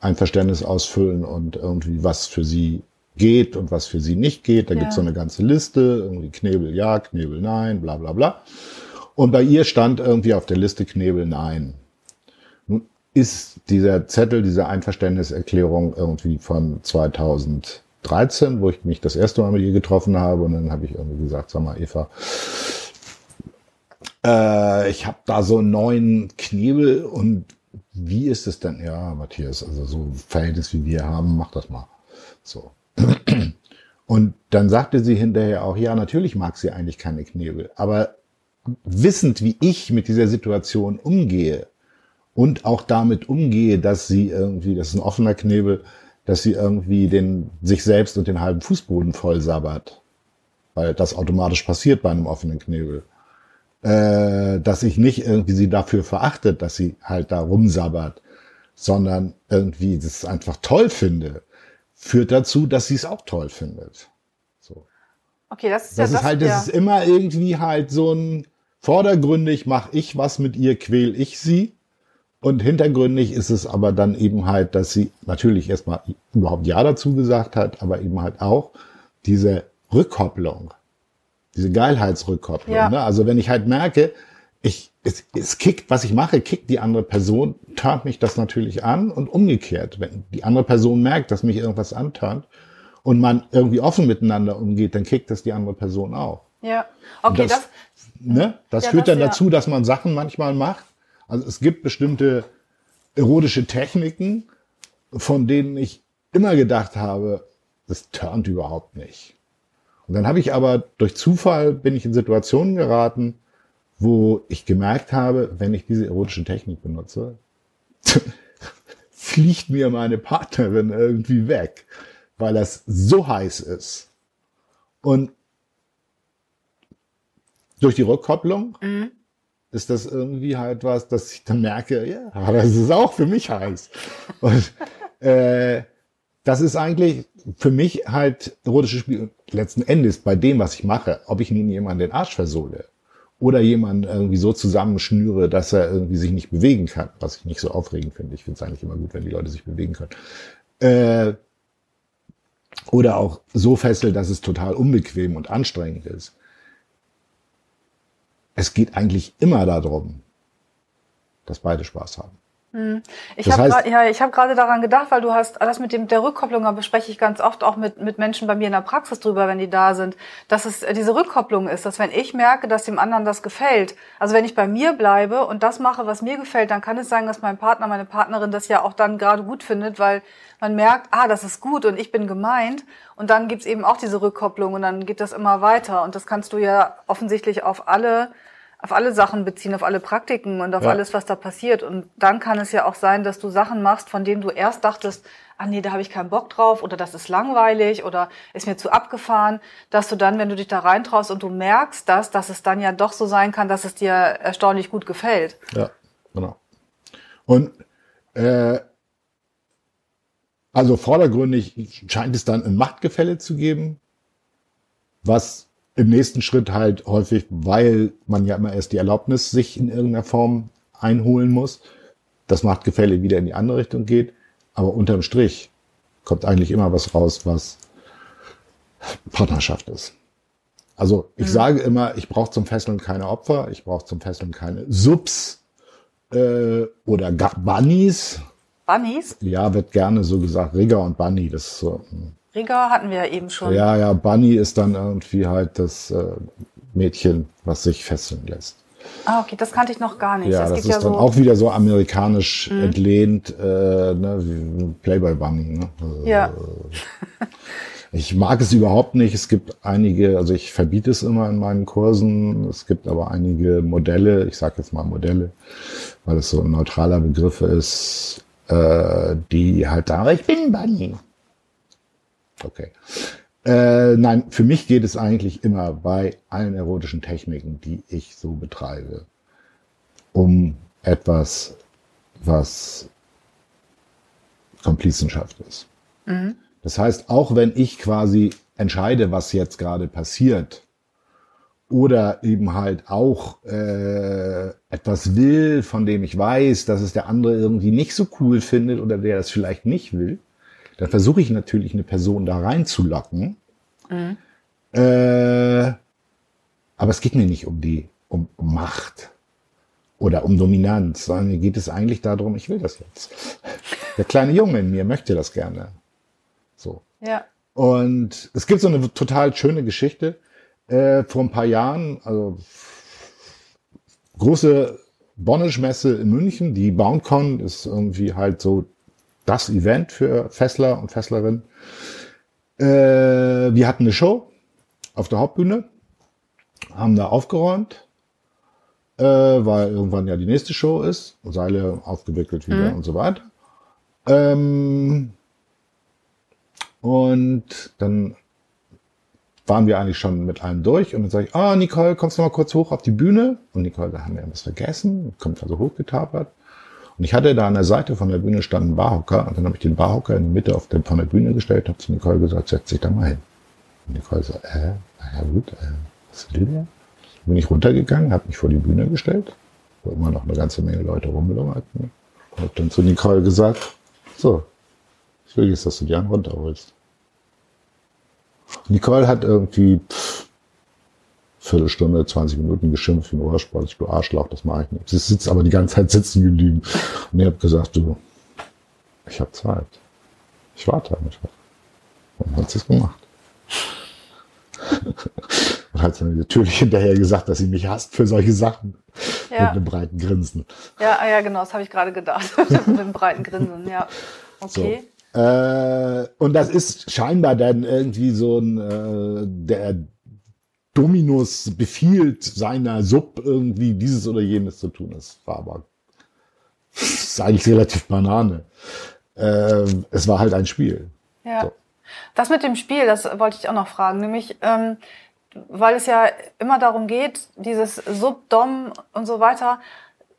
ein Verständnis ausfüllen und irgendwie was für sie geht und was für sie nicht geht. Da ja. gibt's so eine ganze Liste, irgendwie Knebel ja, Knebel nein, bla bla bla. Und bei ihr stand irgendwie auf der Liste Knebel nein. Ist dieser Zettel, diese Einverständniserklärung irgendwie von 2013, wo ich mich das erste Mal mit ihr getroffen habe. Und dann habe ich irgendwie gesagt, sag mal, Eva, äh, ich habe da so einen neuen Knebel und wie ist es denn? Ja, Matthias, also so Verhältnis wie wir haben, mach das mal. So. Und dann sagte sie hinterher auch, ja, natürlich mag sie eigentlich keine Knebel, aber wissend, wie ich mit dieser Situation umgehe und auch damit umgehe, dass sie irgendwie, das ist ein offener Knebel, dass sie irgendwie den, sich selbst und den halben Fußboden voll sabbert. Weil das automatisch passiert bei einem offenen Knebel äh, dass ich nicht irgendwie sie dafür verachtet, dass sie halt da rumsabbert, sondern irgendwie das einfach toll finde, führt dazu, dass sie es auch toll findet. So. Okay, das ist das ja ist halt, das ja. ist immer irgendwie halt so ein vordergründig mache ich was mit ihr, quäl ich sie. Und hintergründig ist es aber dann eben halt, dass sie natürlich erstmal überhaupt Ja dazu gesagt hat, aber eben halt auch diese Rückkopplung diese Geilheitsrückkopplung. Ja. Ne? Also wenn ich halt merke, ich, es, es kickt, was ich mache, kickt die andere Person, tarnt mich das natürlich an und umgekehrt. Wenn die andere Person merkt, dass mich irgendwas antarnt und man irgendwie offen miteinander umgeht, dann kickt das die andere Person auch. Ja, okay, das, das, ne, das ja, führt das, dann ja. dazu, dass man Sachen manchmal macht. Also es gibt bestimmte erotische Techniken, von denen ich immer gedacht habe, das turnt überhaupt nicht. Und dann habe ich aber durch Zufall bin ich in Situationen geraten, wo ich gemerkt habe, wenn ich diese erotische Technik benutze, fliegt mir meine Partnerin irgendwie weg, weil das so heiß ist. Und durch die Rückkopplung mhm. Ist das irgendwie halt was, dass ich dann merke, ja, aber es ist auch für mich heiß. Und äh, das ist eigentlich für mich halt erotische Spiel letzten Endes bei dem, was ich mache, ob ich nun jemanden den Arsch versohle oder jemanden irgendwie so zusammenschnüre, dass er irgendwie sich nicht bewegen kann, was ich nicht so aufregend finde. Ich finde es eigentlich immer gut, wenn die Leute sich bewegen können. Äh, oder auch so fessel, dass es total unbequem und anstrengend ist. Es geht eigentlich immer darum, dass beide Spaß haben. Hm. Ich habe ja, ich hab gerade daran gedacht, weil du hast das mit dem der Rückkopplung, da bespreche ich ganz oft auch mit, mit Menschen bei mir in der Praxis drüber, wenn die da sind, dass es diese Rückkopplung ist, dass wenn ich merke, dass dem anderen das gefällt, also wenn ich bei mir bleibe und das mache, was mir gefällt, dann kann es sein, dass mein Partner, meine Partnerin das ja auch dann gerade gut findet, weil man merkt, ah, das ist gut und ich bin gemeint und dann gibt's eben auch diese Rückkopplung und dann geht das immer weiter und das kannst du ja offensichtlich auf alle auf alle Sachen beziehen, auf alle Praktiken und auf ja. alles, was da passiert. Und dann kann es ja auch sein, dass du Sachen machst, von denen du erst dachtest, ah nee, da habe ich keinen Bock drauf oder das ist langweilig oder ist mir zu abgefahren, dass du dann, wenn du dich da reintraust und du merkst das, dass es dann ja doch so sein kann, dass es dir erstaunlich gut gefällt. Ja, genau. Und äh, also vordergründig scheint es dann ein Machtgefälle zu geben, was im nächsten Schritt halt häufig, weil man ja immer erst die Erlaubnis sich in irgendeiner Form einholen muss, das Machtgefälle wieder in die andere Richtung geht. Aber unterm Strich kommt eigentlich immer was raus, was Partnerschaft ist. Also ich mhm. sage immer, ich brauche zum Fesseln keine Opfer, ich brauche zum Fesseln keine Subs äh, oder Bunnies. Bunnies? Ja, wird gerne so gesagt. Rigger und Bunny, das ist so. Hm. Rigger hatten wir ja eben schon. Ja, ja, Bunny ist dann irgendwie halt das äh, Mädchen, was sich fesseln lässt. Ah, okay, das kannte ich noch gar nicht. Ja, das, das ist ja dann so auch wieder so amerikanisch mhm. entlehnt, äh, ne, Playboy Bunny. Ne? Also, ja. Ich mag es überhaupt nicht. Es gibt einige, also ich verbiete es immer in meinen Kursen. Es gibt aber einige Modelle, ich sage jetzt mal Modelle, weil es so ein neutraler Begriff ist, äh, die halt sagen, ich bin Bunny. Okay. Äh, nein, für mich geht es eigentlich immer bei allen erotischen Techniken, die ich so betreibe, um etwas, was Komplizenschaft ist. Mhm. Das heißt, auch wenn ich quasi entscheide, was jetzt gerade passiert, oder eben halt auch äh, etwas will, von dem ich weiß, dass es der andere irgendwie nicht so cool findet oder der das vielleicht nicht will, dann versuche ich natürlich eine Person da reinzulocken. Mhm. Äh, aber es geht mir nicht um die, um, um Macht oder um Dominanz, sondern mir geht es eigentlich darum, ich will das jetzt. Der kleine Junge in mir möchte das gerne. So. Ja. Und es gibt so eine total schöne Geschichte. Äh, vor ein paar Jahren, also große Bonnisch-Messe in München, die BoundCon ist irgendwie halt so das Event für Fessler und Fesslerinnen. Äh, wir hatten eine Show auf der Hauptbühne, haben da aufgeräumt, äh, weil irgendwann ja die nächste Show ist, Seile aufgewickelt wieder mhm. und so weiter. Ähm, und dann waren wir eigentlich schon mit allem durch und dann sage ich, ah, oh, Nicole, kommst du mal kurz hoch auf die Bühne? Und Nicole, da haben wir was vergessen, kommt also hochgetapert. Und ich hatte da an der Seite von der Bühne stand ein Barhocker und dann habe ich den Barhocker in die Mitte auf den, von der Bühne gestellt, habe zu Nicole gesagt, setz dich da mal hin. Und Nicole so, äh, na ja gut, äh, was will der? Bin ich runtergegangen, habe mich vor die Bühne gestellt, wo immer noch eine ganze Menge Leute rumlungerten. Und habe dann zu Nicole gesagt, so, ich will jetzt, dass du die einen runterholst. Nicole hat irgendwie pff, Viertelstunde, 20 Minuten geschimpft wie ein Ohrsport, du Arschloch, das mache ich nicht. Sie sitzt aber die ganze Zeit sitzen geblieben. Und ich habe gesagt, du, ich habe Zeit. Ich warte einfach. Und dann hat sie es gemacht. Und hat dann natürlich hinterher gesagt, dass sie mich hasst für solche Sachen. Ja. Mit einem breiten Grinsen. Ja, ah ja, genau, das habe ich gerade gedacht. mit einem breiten Grinsen, ja. Okay. So. Äh, und das ist scheinbar dann irgendwie so ein, äh, der Dominus befiehlt seiner Sub irgendwie dieses oder jenes zu tun. Das war aber das ist eigentlich relativ Banane. Äh, es war halt ein Spiel. Ja. So. Das mit dem Spiel, das wollte ich auch noch fragen, nämlich ähm, weil es ja immer darum geht, dieses Sub-Dom und so weiter,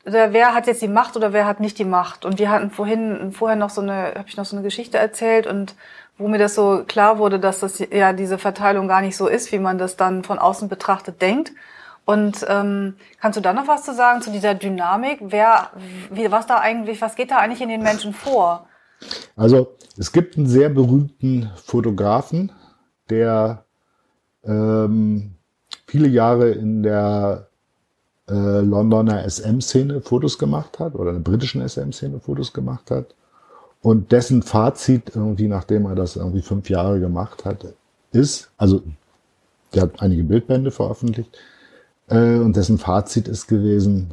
oder wer hat jetzt die Macht oder wer hat nicht die Macht. Und wir hatten vorhin vorher noch so eine, habe ich noch so eine Geschichte erzählt und wo mir das so klar wurde, dass das ja diese Verteilung gar nicht so ist, wie man das dann von außen betrachtet denkt. Und ähm, kannst du da noch was zu sagen zu dieser Dynamik? Wer, wie, was da eigentlich, was geht da eigentlich in den Menschen vor? Also es gibt einen sehr berühmten Fotografen, der ähm, viele Jahre in der äh, Londoner SM-Szene Fotos gemacht hat oder in der britischen SM-Szene Fotos gemacht hat. Und dessen Fazit irgendwie, nachdem er das irgendwie fünf Jahre gemacht hat, ist, also der hat einige Bildbände veröffentlicht, äh, und dessen Fazit ist gewesen,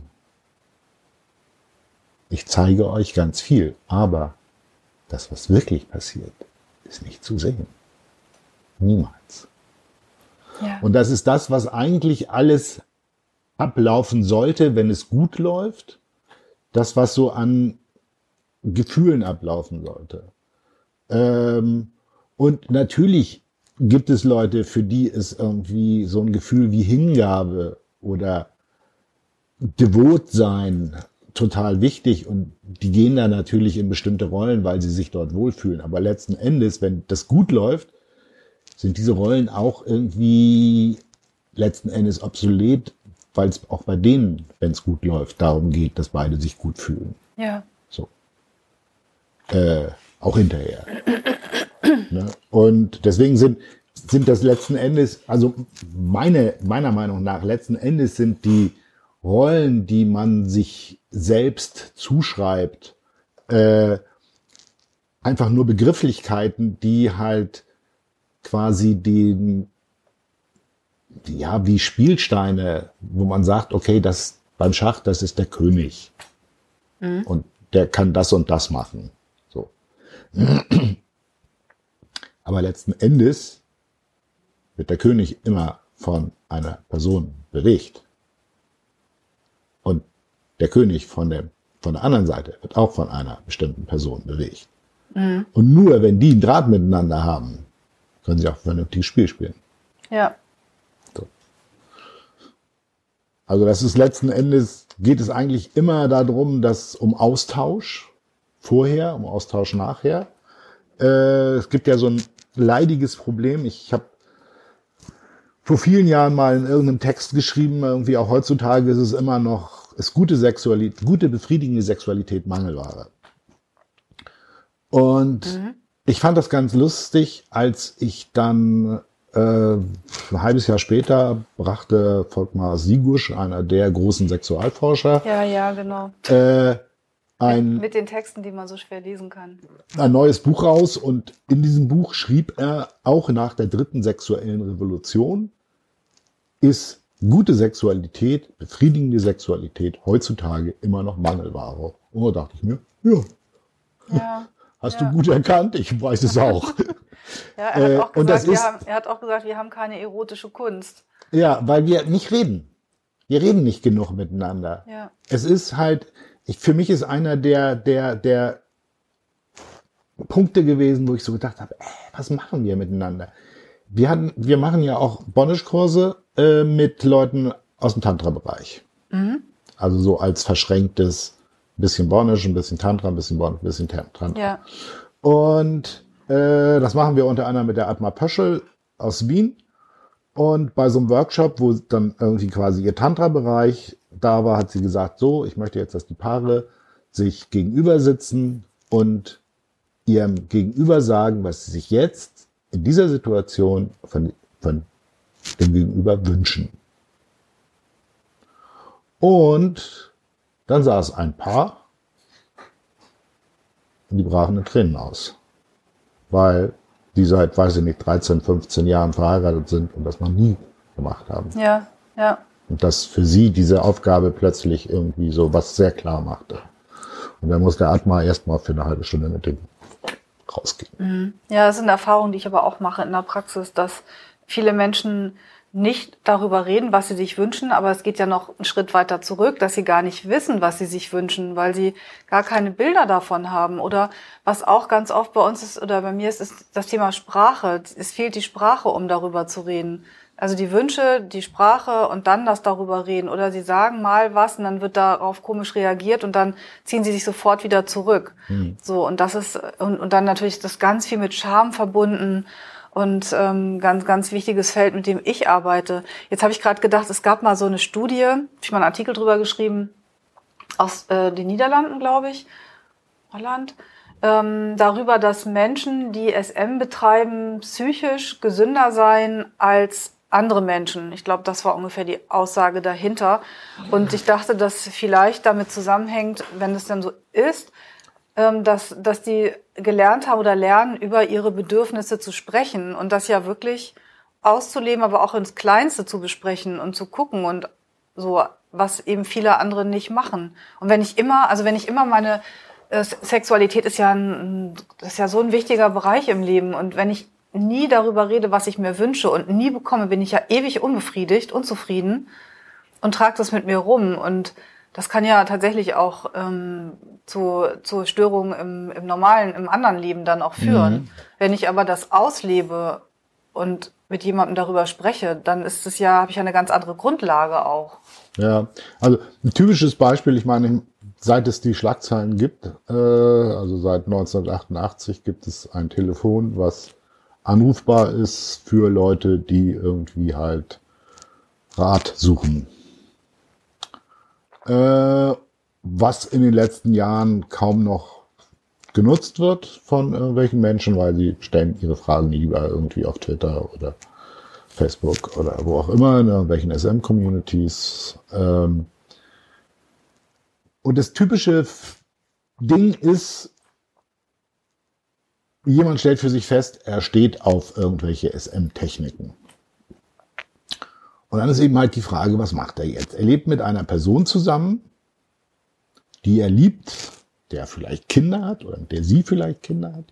ich zeige euch ganz viel, aber das, was wirklich passiert, ist nicht zu sehen. Niemals. Ja. Und das ist das, was eigentlich alles ablaufen sollte, wenn es gut läuft. Das, was so an Gefühlen ablaufen sollte. Ähm, und natürlich gibt es Leute, für die ist irgendwie so ein Gefühl wie Hingabe oder Devotsein total wichtig und die gehen da natürlich in bestimmte Rollen, weil sie sich dort wohlfühlen. Aber letzten Endes, wenn das gut läuft, sind diese Rollen auch irgendwie letzten Endes obsolet, weil es auch bei denen, wenn es gut läuft, darum geht, dass beide sich gut fühlen. Ja. Äh, auch hinterher. ne? Und deswegen sind sind das letzten Endes, also meine, meiner Meinung nach, letzten Endes sind die Rollen, die man sich selbst zuschreibt, äh, einfach nur Begrifflichkeiten, die halt quasi den, ja, wie Spielsteine, wo man sagt, okay, das beim Schach, das ist der König. Mhm. Und der kann das und das machen. Aber letzten Endes wird der König immer von einer Person bewegt. Und der König von der, von der anderen Seite wird auch von einer bestimmten Person bewegt. Mhm. Und nur wenn die einen Draht miteinander haben, können sie auch vernünftiges Spiel spielen. Ja. So. Also das ist letzten Endes, geht es eigentlich immer darum, dass um Austausch vorher, um Austausch nachher. Äh, es gibt ja so ein leidiges Problem. Ich habe vor vielen Jahren mal in irgendeinem Text geschrieben, irgendwie auch heutzutage ist es immer noch, ist gute Sexualität, gute befriedigende Sexualität Mangelware. Und mhm. ich fand das ganz lustig, als ich dann äh, ein halbes Jahr später brachte Volkmar Sigusch, einer der großen Sexualforscher. Ja, ja, genau. Äh, ein, mit, den Texten, die man so schwer lesen kann. Ein neues Buch raus und in diesem Buch schrieb er auch nach der dritten sexuellen Revolution ist gute Sexualität, befriedigende Sexualität heutzutage immer noch Mangelware. Und da dachte ich mir, ja, ja hast ja. du gut erkannt, ich weiß es auch. ja, er hat, auch äh, gesagt, ist, haben, er hat auch gesagt, wir haben keine erotische Kunst. Ja, weil wir nicht reden. Wir reden nicht genug miteinander. Ja. Es ist halt, ich, für mich ist einer der, der, der Punkte gewesen, wo ich so gedacht habe, ey, was machen wir miteinander? Wir hatten, wir machen ja auch Bondage-Kurse äh, mit Leuten aus dem Tantra-Bereich. Mhm. Also so als verschränktes bisschen Bondage, ein bisschen Tantra, ein bisschen Bondage, ein bisschen Tantra. Ja. Und äh, das machen wir unter anderem mit der Atma Pöschel aus Wien. Und bei so einem Workshop, wo dann irgendwie quasi ihr Tantra-Bereich da war, hat sie gesagt, so, ich möchte jetzt, dass die Paare sich gegenüber sitzen und ihrem Gegenüber sagen, was sie sich jetzt in dieser Situation von, von dem Gegenüber wünschen. Und dann saß ein Paar und die brachen in Tränen aus, weil die seit, weiß ich nicht, 13, 15 Jahren verheiratet sind und das noch nie gemacht haben. Ja, ja. Und dass für sie diese Aufgabe plötzlich irgendwie so was sehr klar machte. Und dann muss der Atma erstmal für eine halbe Stunde mit dem rausgehen. Mhm. Ja, das sind Erfahrungen, die ich aber auch mache in der Praxis, dass viele Menschen nicht darüber reden, was sie sich wünschen, aber es geht ja noch einen Schritt weiter zurück, dass sie gar nicht wissen, was sie sich wünschen, weil sie gar keine Bilder davon haben. Oder was auch ganz oft bei uns ist oder bei mir ist, ist das Thema Sprache. Es fehlt die Sprache, um darüber zu reden. Also die Wünsche, die Sprache und dann das darüber reden. Oder sie sagen mal was und dann wird darauf komisch reagiert und dann ziehen sie sich sofort wieder zurück. Mhm. So, und das ist, und, und dann natürlich das ganz viel mit Scham verbunden und ähm, ganz, ganz wichtiges Feld, mit dem ich arbeite. Jetzt habe ich gerade gedacht, es gab mal so eine Studie, habe ich mal einen Artikel drüber geschrieben, aus äh, den Niederlanden, glaube ich, Holland, ähm, darüber, dass Menschen, die SM betreiben, psychisch gesünder seien als andere Menschen. Ich glaube, das war ungefähr die Aussage dahinter. Und ich dachte, dass vielleicht damit zusammenhängt, wenn es dann so ist, ähm, dass, dass die gelernt haben oder lernen, über ihre Bedürfnisse zu sprechen und das ja wirklich auszuleben, aber auch ins Kleinste zu besprechen und zu gucken und so, was eben viele andere nicht machen. Und wenn ich immer, also wenn ich immer meine äh, Sexualität ist ja, ein, ist ja so ein wichtiger Bereich im Leben und wenn ich nie darüber rede, was ich mir wünsche und nie bekomme, bin ich ja ewig unbefriedigt, unzufrieden und trage das mit mir rum. Und das kann ja tatsächlich auch ähm, zu, zu Störungen im, im normalen, im anderen Leben dann auch führen. Mhm. Wenn ich aber das auslebe und mit jemandem darüber spreche, dann ist es ja, habe ich ja eine ganz andere Grundlage auch. Ja, also ein typisches Beispiel, ich meine, seit es die Schlagzeilen gibt, äh, also seit 1988 gibt es ein Telefon, was anrufbar ist für Leute, die irgendwie halt Rat suchen. Äh, was in den letzten Jahren kaum noch genutzt wird von irgendwelchen Menschen, weil sie stellen ihre Fragen lieber irgendwie auf Twitter oder Facebook oder wo auch immer, in irgendwelchen SM-Communities. Ähm und das typische Ding ist, jemand stellt für sich fest, er steht auf irgendwelche SM-Techniken. Und dann ist eben halt die Frage, was macht er jetzt? Er lebt mit einer Person zusammen, die er liebt, der vielleicht Kinder hat oder der sie vielleicht Kinder hat.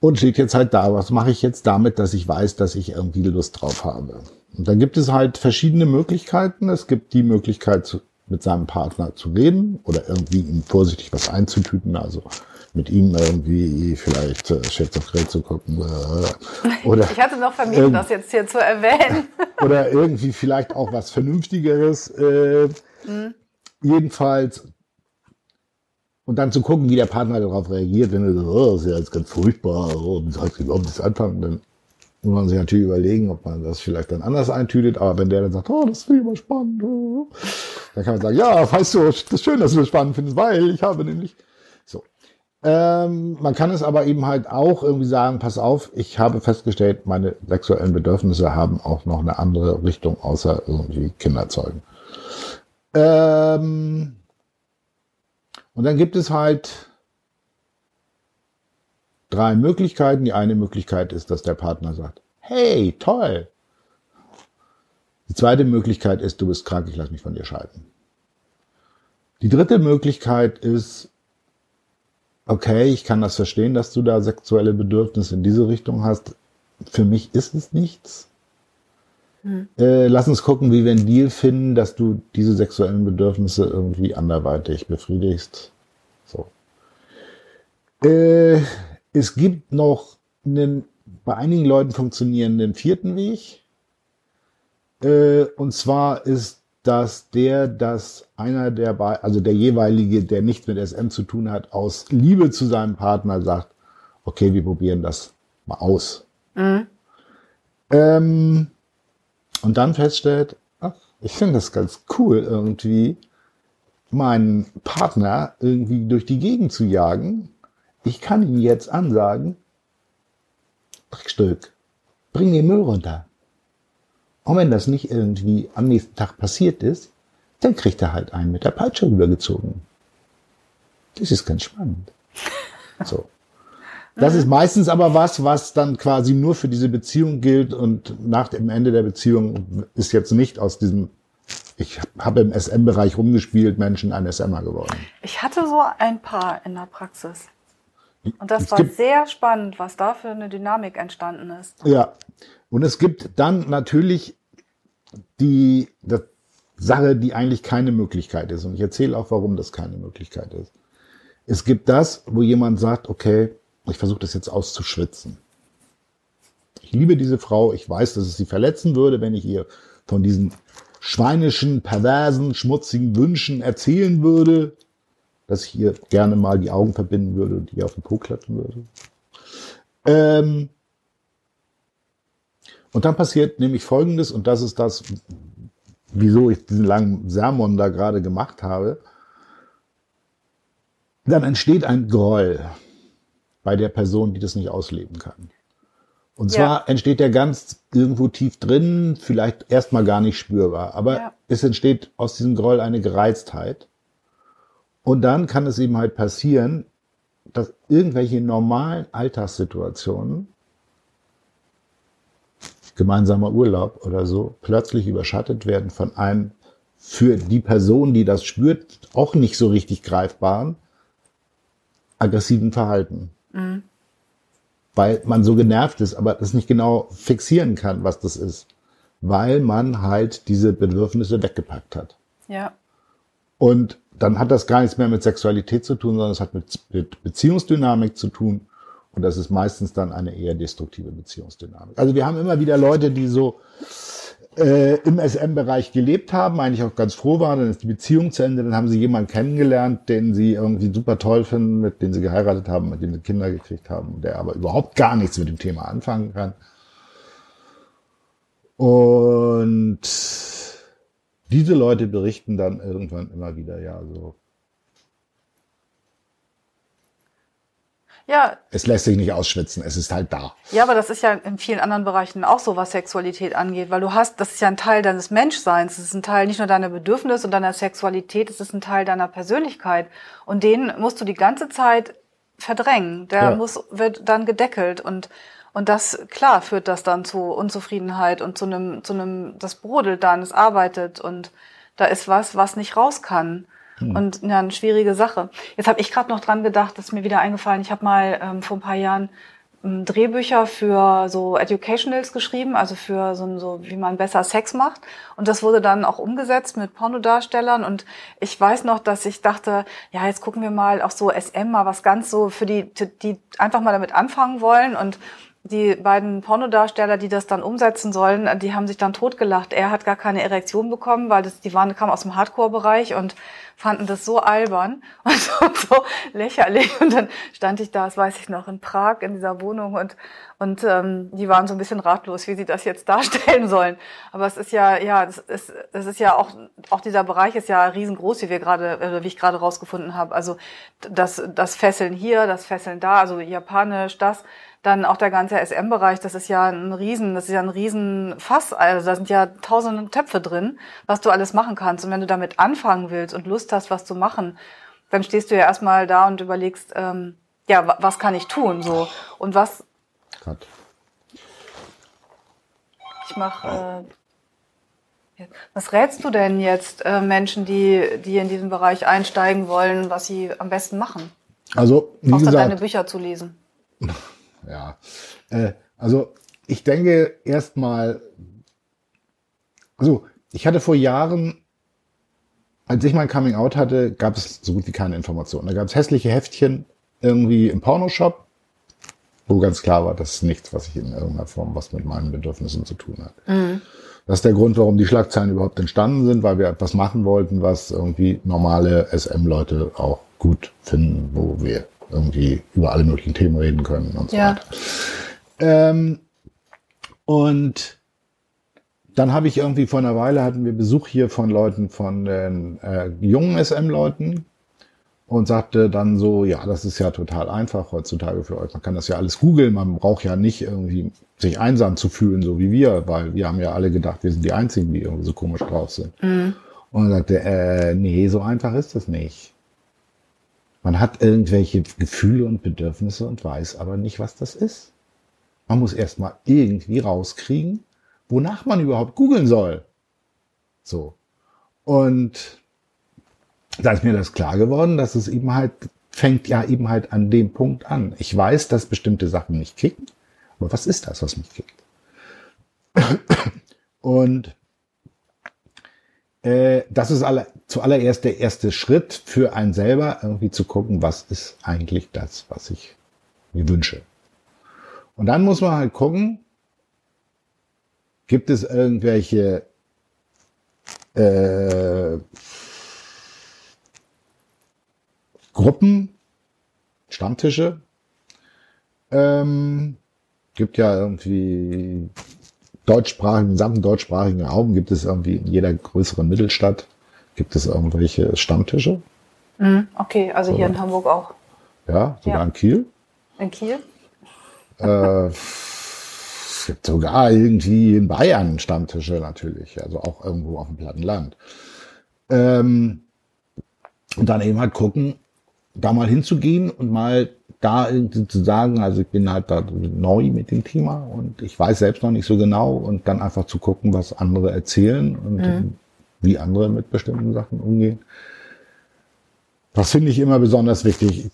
Und steht jetzt halt da, was mache ich jetzt damit, dass ich weiß, dass ich irgendwie Lust drauf habe. Und dann gibt es halt verschiedene Möglichkeiten. Es gibt die Möglichkeit, mit seinem Partner zu reden oder irgendwie ihm vorsichtig was einzutüten, also mit ihm irgendwie vielleicht äh, Shades of Grey zu gucken. Äh, oder ich hatte noch vermieden, das jetzt hier zu erwähnen. oder irgendwie vielleicht auch was Vernünftigeres. Äh, mhm. Jedenfalls und dann zu gucken, wie der Partner darauf reagiert, wenn er so, oh, das ist ja jetzt ganz furchtbar, oh, wie soll ich überhaupt das anfangen, dann muss man sich natürlich überlegen, ob man das vielleicht dann anders eintütet, aber wenn der dann sagt, oh, das finde ich mal spannend, oh, dann kann man sagen, ja, weißt du, das ist schön, dass du das spannend findest, weil ich habe nämlich. Ähm, man kann es aber eben halt auch irgendwie sagen, pass auf, ich habe festgestellt, meine sexuellen Bedürfnisse haben auch noch eine andere Richtung, außer irgendwie Kinderzeugen. Ähm, und dann gibt es halt drei Möglichkeiten. Die eine Möglichkeit ist, dass der Partner sagt, hey, toll. Die zweite Möglichkeit ist, du bist krank, ich lass mich von dir scheiden. Die dritte Möglichkeit ist, okay, ich kann das verstehen, dass du da sexuelle Bedürfnisse in diese Richtung hast. Für mich ist es nichts. Hm. Äh, lass uns gucken, wie wir einen Deal finden, dass du diese sexuellen Bedürfnisse irgendwie anderweitig befriedigst. So. Äh, es gibt noch einen bei einigen Leuten funktionierenden vierten Weg. Äh, und zwar ist das der, dass einer der, also der jeweilige, der nichts mit SM zu tun hat, aus Liebe zu seinem Partner sagt, okay, wir probieren das mal aus. Mhm. Ähm, und dann feststellt, ach, ich finde das ganz cool irgendwie, meinen Partner irgendwie durch die Gegend zu jagen. Ich kann ihm jetzt ansagen, Dreckstück, bring den Müll runter. Und wenn das nicht irgendwie am nächsten Tag passiert ist, dann kriegt er halt einen mit der Peitsche rübergezogen. Das ist ganz spannend. So. Das ist meistens aber was, was dann quasi nur für diese Beziehung gilt und nach dem Ende der Beziehung ist jetzt nicht aus diesem, ich habe im SM-Bereich rumgespielt, Menschen ein SMer geworden. Ich hatte so ein paar in der Praxis. Und das es war sehr spannend, was da für eine Dynamik entstanden ist. Ja. Und es gibt dann natürlich die, Sache, die eigentlich keine Möglichkeit ist. Und ich erzähle auch, warum das keine Möglichkeit ist. Es gibt das, wo jemand sagt, okay, ich versuche das jetzt auszuschwitzen. Ich liebe diese Frau. Ich weiß, dass es sie verletzen würde, wenn ich ihr von diesen schweinischen, perversen, schmutzigen Wünschen erzählen würde, dass ich ihr gerne mal die Augen verbinden würde und ihr auf den Po klatschen würde. Ähm und dann passiert nämlich Folgendes, und das ist das, wieso ich diesen langen Sermon da gerade gemacht habe. Dann entsteht ein Groll bei der Person, die das nicht ausleben kann. Und zwar ja. entsteht der ganz irgendwo tief drin, vielleicht erstmal gar nicht spürbar, aber ja. es entsteht aus diesem Groll eine Gereiztheit. Und dann kann es eben halt passieren, dass irgendwelche normalen Alltagssituationen, gemeinsamer Urlaub oder so, plötzlich überschattet werden von einem für die Person, die das spürt, auch nicht so richtig greifbaren, aggressiven Verhalten. Mhm. Weil man so genervt ist, aber das nicht genau fixieren kann, was das ist. Weil man halt diese Bedürfnisse weggepackt hat. Ja. Und dann hat das gar nichts mehr mit Sexualität zu tun, sondern es hat mit, mit Beziehungsdynamik zu tun. Und das ist meistens dann eine eher destruktive Beziehungsdynamik. Also wir haben immer wieder Leute, die so äh, im SM-Bereich gelebt haben, eigentlich auch ganz froh waren, dann ist die Beziehung zu Ende, dann haben sie jemanden kennengelernt, den sie irgendwie super toll finden, mit dem sie geheiratet haben, mit dem sie Kinder gekriegt haben, der aber überhaupt gar nichts mit dem Thema anfangen kann. Und diese Leute berichten dann irgendwann immer wieder, ja, so, Ja. Es lässt sich nicht ausschwitzen, es ist halt da. Ja, aber das ist ja in vielen anderen Bereichen auch so, was Sexualität angeht, weil du hast, das ist ja ein Teil deines Menschseins, es ist ein Teil nicht nur deiner Bedürfnisse und deiner Sexualität, es ist ein Teil deiner Persönlichkeit und den musst du die ganze Zeit verdrängen. Der ja. muss wird dann gedeckelt und und das klar führt das dann zu Unzufriedenheit und zu einem zu einem das brodelt dann, es arbeitet und da ist was, was nicht raus kann. Hm. Und ja, eine schwierige Sache. Jetzt habe ich gerade noch dran gedacht, das ist mir wieder eingefallen, ich habe mal ähm, vor ein paar Jahren ähm, Drehbücher für so Educationals geschrieben, also für so, so, wie man besser Sex macht. Und das wurde dann auch umgesetzt mit Pornodarstellern. Und ich weiß noch, dass ich dachte, ja, jetzt gucken wir mal auch so SM mal was ganz so für die, die einfach mal damit anfangen wollen. Und die beiden Pornodarsteller, die das dann umsetzen sollen, die haben sich dann totgelacht. Er hat gar keine Erektion bekommen, weil das, die waren, kamen aus dem Hardcore-Bereich und fanden das so albern und so, so, lächerlich. Und dann stand ich da, das weiß ich noch, in Prag in dieser Wohnung und, und ähm, die waren so ein bisschen ratlos, wie sie das jetzt darstellen sollen. Aber es ist ja, ja, es ist, es ist ja auch, auch dieser Bereich ist ja riesengroß, wie wir gerade, äh, wie ich gerade rausgefunden habe. Also das, das Fesseln hier, das Fesseln da, also japanisch, das dann auch der ganze SM-Bereich, das ist ja ein Riesen, das ist ja ein Riesenfass. Also da sind ja tausende Töpfe drin, was du alles machen kannst. Und wenn du damit anfangen willst und Lust hast, was zu machen, dann stehst du ja erstmal da und überlegst, ähm, ja, was kann ich tun? So. Und was. Cut. Ich mache. Äh, was rätst du denn jetzt äh, Menschen, die, die in diesen Bereich einsteigen wollen, was sie am besten machen? Also, wie Außer gesagt, deine Bücher zu lesen. ja. Äh, also ich denke erstmal, also ich hatte vor Jahren, als ich mein Coming Out hatte, gab es so gut wie keine Informationen. Da gab es hässliche Heftchen irgendwie im Pornoshop, wo ganz klar war, das ist nichts, was ich in irgendeiner Form was mit meinen Bedürfnissen zu tun hat. Mhm. Das ist der Grund, warum die Schlagzeilen überhaupt entstanden sind, weil wir etwas machen wollten, was irgendwie normale SM-Leute auch gut finden, wo wir irgendwie über alle möglichen Themen reden können und so ja. weiter. Ähm, und dann habe ich irgendwie vor einer Weile hatten wir Besuch hier von Leuten, von den äh, jungen SM-Leuten und sagte dann so, ja, das ist ja total einfach heutzutage für euch. Man kann das ja alles googeln. Man braucht ja nicht irgendwie sich einsam zu fühlen, so wie wir, weil wir haben ja alle gedacht, wir sind die Einzigen, die irgendwie so komisch drauf sind. Mhm. Und er sagte, äh, nee, so einfach ist das nicht. Man hat irgendwelche Gefühle und Bedürfnisse und weiß aber nicht, was das ist. Man muss erst mal irgendwie rauskriegen, wonach man überhaupt googeln soll. So. Und da ist mir das klar geworden, dass es eben halt, fängt ja eben halt an dem Punkt an. Ich weiß, dass bestimmte Sachen mich kicken, aber was ist das, was mich kickt? Und äh, das ist alle, zuallererst der erste Schritt für einen selber, irgendwie zu gucken, was ist eigentlich das, was ich mir wünsche. Und dann muss man halt gucken, gibt es irgendwelche äh, Gruppen, Stammtische, ähm, gibt ja irgendwie deutschsprachigen, gesamten deutschsprachigen Raum gibt es irgendwie in jeder größeren Mittelstadt gibt es irgendwelche Stammtische. Mhm, okay, also hier in Hamburg auch. Ja, sogar ja. in Kiel. In Kiel? Äh, es gibt sogar irgendwie in Bayern Stammtische natürlich, also auch irgendwo auf dem platten Land. Ähm, und dann eben halt gucken, da mal hinzugehen und mal da irgendwie zu sagen, also ich bin halt da neu mit dem Thema und ich weiß selbst noch nicht so genau und dann einfach zu gucken, was andere erzählen und mhm. wie andere mit bestimmten Sachen umgehen. Das finde ich immer besonders wichtig.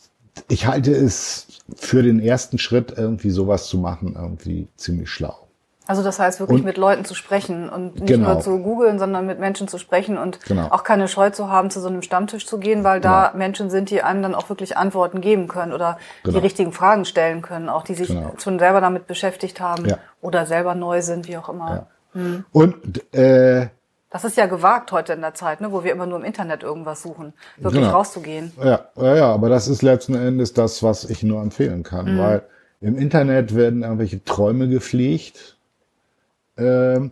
Ich halte es für den ersten Schritt, irgendwie sowas zu machen, irgendwie ziemlich schlau. Also das heißt wirklich und, mit Leuten zu sprechen und nicht genau. nur zu googeln, sondern mit Menschen zu sprechen und genau. auch keine Scheu zu haben, zu so einem Stammtisch zu gehen, weil da genau. Menschen sind, die einem dann auch wirklich Antworten geben können oder die genau. richtigen Fragen stellen können, auch die sich genau. schon selber damit beschäftigt haben ja. oder selber neu sind, wie auch immer. Ja. Hm. Und äh, das ist ja gewagt heute in der Zeit, ne, wo wir immer nur im Internet irgendwas suchen, wirklich genau. rauszugehen. Ja, ja, ja, aber das ist letzten Endes das, was ich nur empfehlen kann, mhm. weil im Internet werden irgendwelche Träume gepflegt, das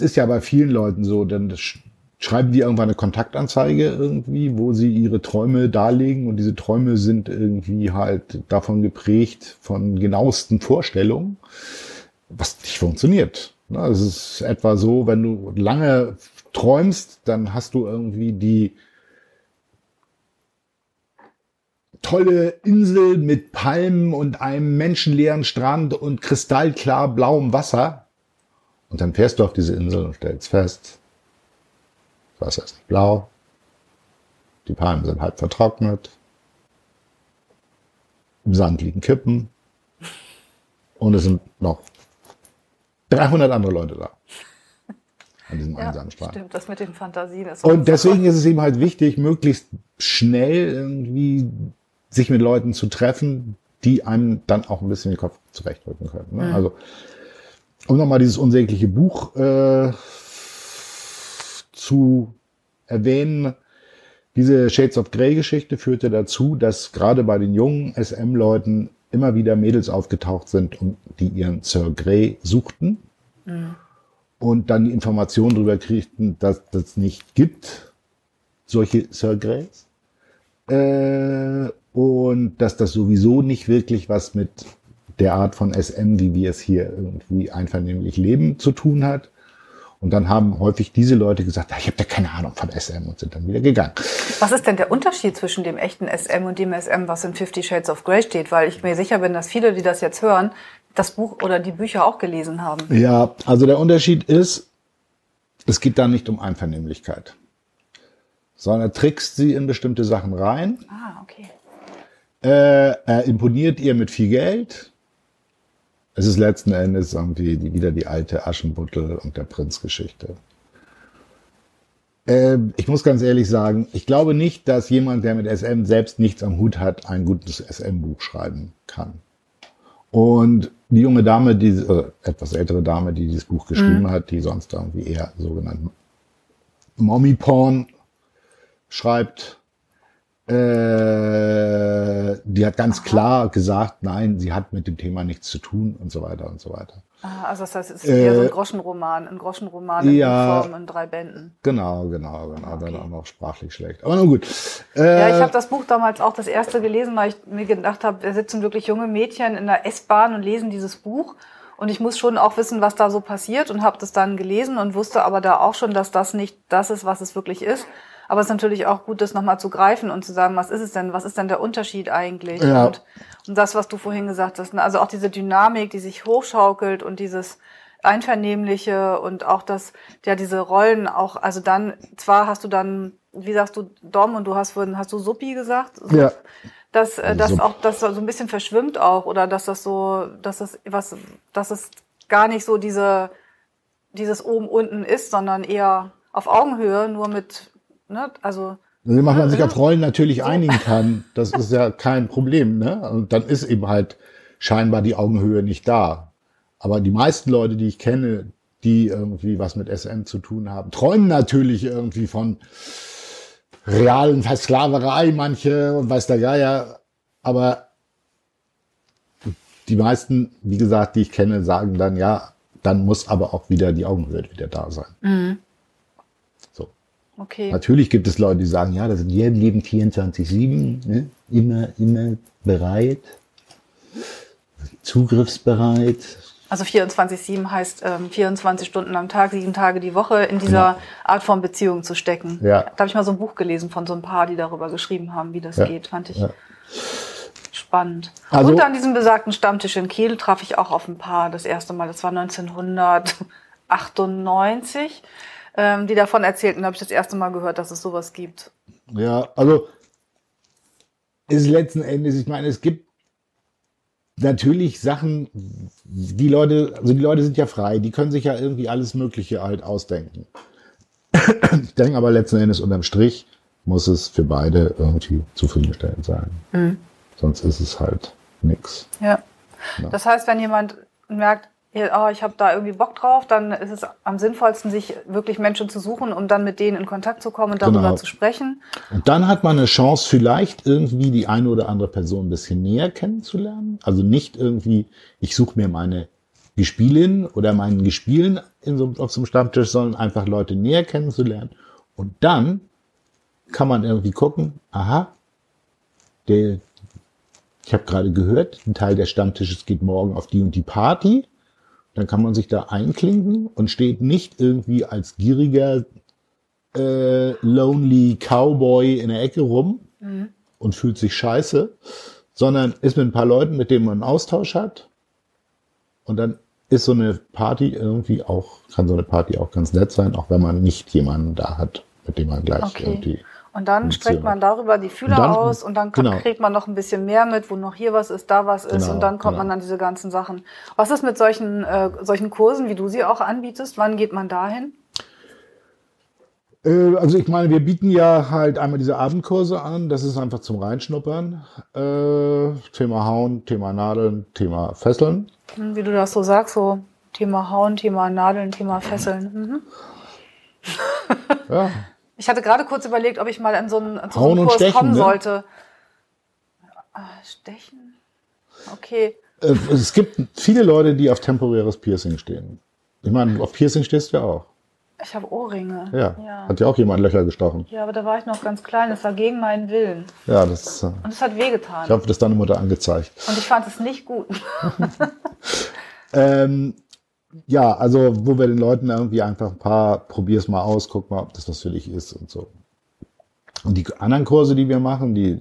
ist ja bei vielen Leuten so, denn das, schreiben die irgendwann eine Kontaktanzeige irgendwie, wo sie ihre Träume darlegen und diese Träume sind irgendwie halt davon geprägt von genauesten Vorstellungen, was nicht funktioniert. Es ist etwa so, wenn du lange träumst, dann hast du irgendwie die tolle Insel mit Palmen und einem menschenleeren Strand und kristallklar blauem Wasser. Und dann fährst du auf diese Insel und stellst fest, das Wasser ist nicht blau, die Palmen sind halb vertrocknet, im Sand liegen Kippen und es sind noch 300 andere Leute da. An diesem ja, einsamen Strand. Stimmt, das mit den Fantasien ist. Und deswegen ist es eben halt wichtig, möglichst schnell irgendwie sich mit Leuten zu treffen, die einem dann auch ein bisschen den Kopf zurechtrücken können. Ne? Mhm. Also, um nochmal dieses unsägliche Buch äh, zu erwähnen, diese Shades of Grey Geschichte führte dazu, dass gerade bei den jungen SM-Leuten immer wieder Mädels aufgetaucht sind, die ihren Sir Grey suchten mhm. und dann die Information darüber kriegten, dass das nicht gibt, solche Sir Greys. Äh, und dass das sowieso nicht wirklich was mit der Art von SM, wie wir es hier irgendwie einvernehmlich leben, zu tun hat. Und dann haben häufig diese Leute gesagt, ich habe da keine Ahnung von SM und sind dann wieder gegangen. Was ist denn der Unterschied zwischen dem echten SM und dem SM, was in Fifty Shades of Grey steht? Weil ich mir sicher bin, dass viele, die das jetzt hören, das Buch oder die Bücher auch gelesen haben. Ja, also der Unterschied ist, es geht da nicht um Einvernehmlichkeit, sondern er trickst sie in bestimmte Sachen rein. Ah, okay. Äh, er imponiert ihr mit viel Geld es ist letzten Endes irgendwie die, wieder die alte Aschenputtel und der Prinz-Geschichte. Äh, ich muss ganz ehrlich sagen, ich glaube nicht, dass jemand, der mit SM selbst nichts am Hut hat, ein gutes SM-Buch schreiben kann. Und die junge Dame, die, äh, etwas ältere Dame, die dieses Buch geschrieben mhm. hat, die sonst irgendwie eher sogenannten Mommy-Porn schreibt, äh, die hat ganz klar gesagt, nein, sie hat mit dem Thema nichts zu tun und so weiter und so weiter. Ah, also das heißt, es ist eher so ein äh, Groschenroman, ein Groschenroman in ja, Form in drei Bänden. Genau, genau, genau. Okay. Dann auch noch sprachlich schlecht. Aber nun gut. Äh, ja, ich habe das Buch damals auch das erste gelesen, weil ich mir gedacht habe, da sitzen wirklich junge Mädchen in der S-Bahn und lesen dieses Buch. Und ich muss schon auch wissen, was da so passiert und habe das dann gelesen und wusste aber da auch schon, dass das nicht das ist, was es wirklich ist. Aber es ist natürlich auch gut, das nochmal zu greifen und zu sagen, was ist es denn? Was ist denn der Unterschied eigentlich? Ja. Und, und das, was du vorhin gesagt hast, ne? also auch diese Dynamik, die sich hochschaukelt und dieses Einvernehmliche und auch das, ja, diese Rollen auch, also dann, zwar hast du dann, wie sagst du, Dom und du hast vorhin, hast du Suppi gesagt? Ja. Dass, äh, dass auch das so ein bisschen verschwimmt auch oder dass das so, dass das was, dass es gar nicht so diese, dieses oben unten ist, sondern eher auf Augenhöhe, nur mit Ne? Also wenn man ne, sich auf Rollen natürlich einigen kann, das ist ja kein Problem. Ne? Und dann ist eben halt scheinbar die Augenhöhe nicht da. Aber die meisten Leute, die ich kenne, die irgendwie was mit SM zu tun haben, träumen natürlich irgendwie von realen Versklaverei, manche und weiß der Geier. Aber die meisten, wie gesagt, die ich kenne, sagen dann, ja, dann muss aber auch wieder die Augenhöhe wieder da sein. Mhm. Okay. Natürlich gibt es Leute, die sagen, ja, das sind jedem Leben 24-7, ne? immer, immer bereit, zugriffsbereit. Also 24-7 heißt ähm, 24 Stunden am Tag, sieben Tage die Woche in dieser ja. Art von Beziehung zu stecken. Ja. Da habe ich mal so ein Buch gelesen von so ein paar, die darüber geschrieben haben, wie das ja. geht. Fand ich spannend. Also, Und an diesem besagten Stammtisch in Kiel traf ich auch auf ein paar das erste Mal. Das war 1998 ähm, die davon erzählten, habe ich das erste Mal gehört, dass es sowas gibt. Ja, also ist letzten Endes, ich meine, es gibt natürlich Sachen, die Leute, also die Leute sind ja frei, die können sich ja irgendwie alles Mögliche halt ausdenken. ich denke aber letzten Endes unterm Strich muss es für beide irgendwie zufriedenstellend sein. Mhm. Sonst ist es halt nix. Ja. ja. Das heißt, wenn jemand merkt, oh, ich habe da irgendwie Bock drauf, dann ist es am sinnvollsten, sich wirklich Menschen zu suchen, um dann mit denen in Kontakt zu kommen und darüber genau. zu sprechen. Und dann hat man eine Chance, vielleicht irgendwie die eine oder andere Person ein bisschen näher kennenzulernen. Also nicht irgendwie, ich suche mir meine Gespielin oder meinen Gespielen so, auf so einem Stammtisch, sondern einfach Leute näher kennenzulernen Und dann kann man irgendwie gucken, aha, der, ich habe gerade gehört, ein Teil des Stammtisches geht morgen auf die und die Party. Dann kann man sich da einklinken und steht nicht irgendwie als gieriger, äh, lonely Cowboy in der Ecke rum mhm. und fühlt sich scheiße, sondern ist mit ein paar Leuten, mit denen man einen Austausch hat. Und dann ist so eine Party irgendwie auch, kann so eine Party auch ganz nett sein, auch wenn man nicht jemanden da hat, mit dem man gleich okay. irgendwie und dann streckt man darüber die Fühler dann, aus und dann genau. kriegt man noch ein bisschen mehr mit, wo noch hier was ist, da was ist genau, und dann kommt genau. man an diese ganzen Sachen. Was ist mit solchen, äh, solchen Kursen, wie du sie auch anbietest? Wann geht man dahin? Äh, also ich meine, wir bieten ja halt einmal diese Abendkurse an, das ist einfach zum Reinschnuppern. Äh, Thema Hauen, Thema Nadeln, Thema Fesseln. Hm, wie du das so sagst, so Thema Hauen, Thema Nadeln, Thema Fesseln. Mhm. ja. Ich hatte gerade kurz überlegt, ob ich mal in so einen, in so einen Kurs stechen, kommen ne? sollte. Ah, stechen? Okay. Äh, es gibt viele Leute, die auf temporäres Piercing stehen. Ich meine, auf Piercing stehst du ja auch. Ich habe Ohrringe. Ja. ja. Hat ja auch jemand Löcher gestochen. Ja, aber da war ich noch ganz klein. Das war gegen meinen Willen. Ja, das. Äh, Und es hat wehgetan. Ich habe das deine Mutter angezeigt. Und ich fand es nicht gut. ähm, ja, also wo wir den Leuten irgendwie einfach ein paar, probier's mal aus, guck mal, ob das was für dich ist und so. Und die anderen Kurse, die wir machen, die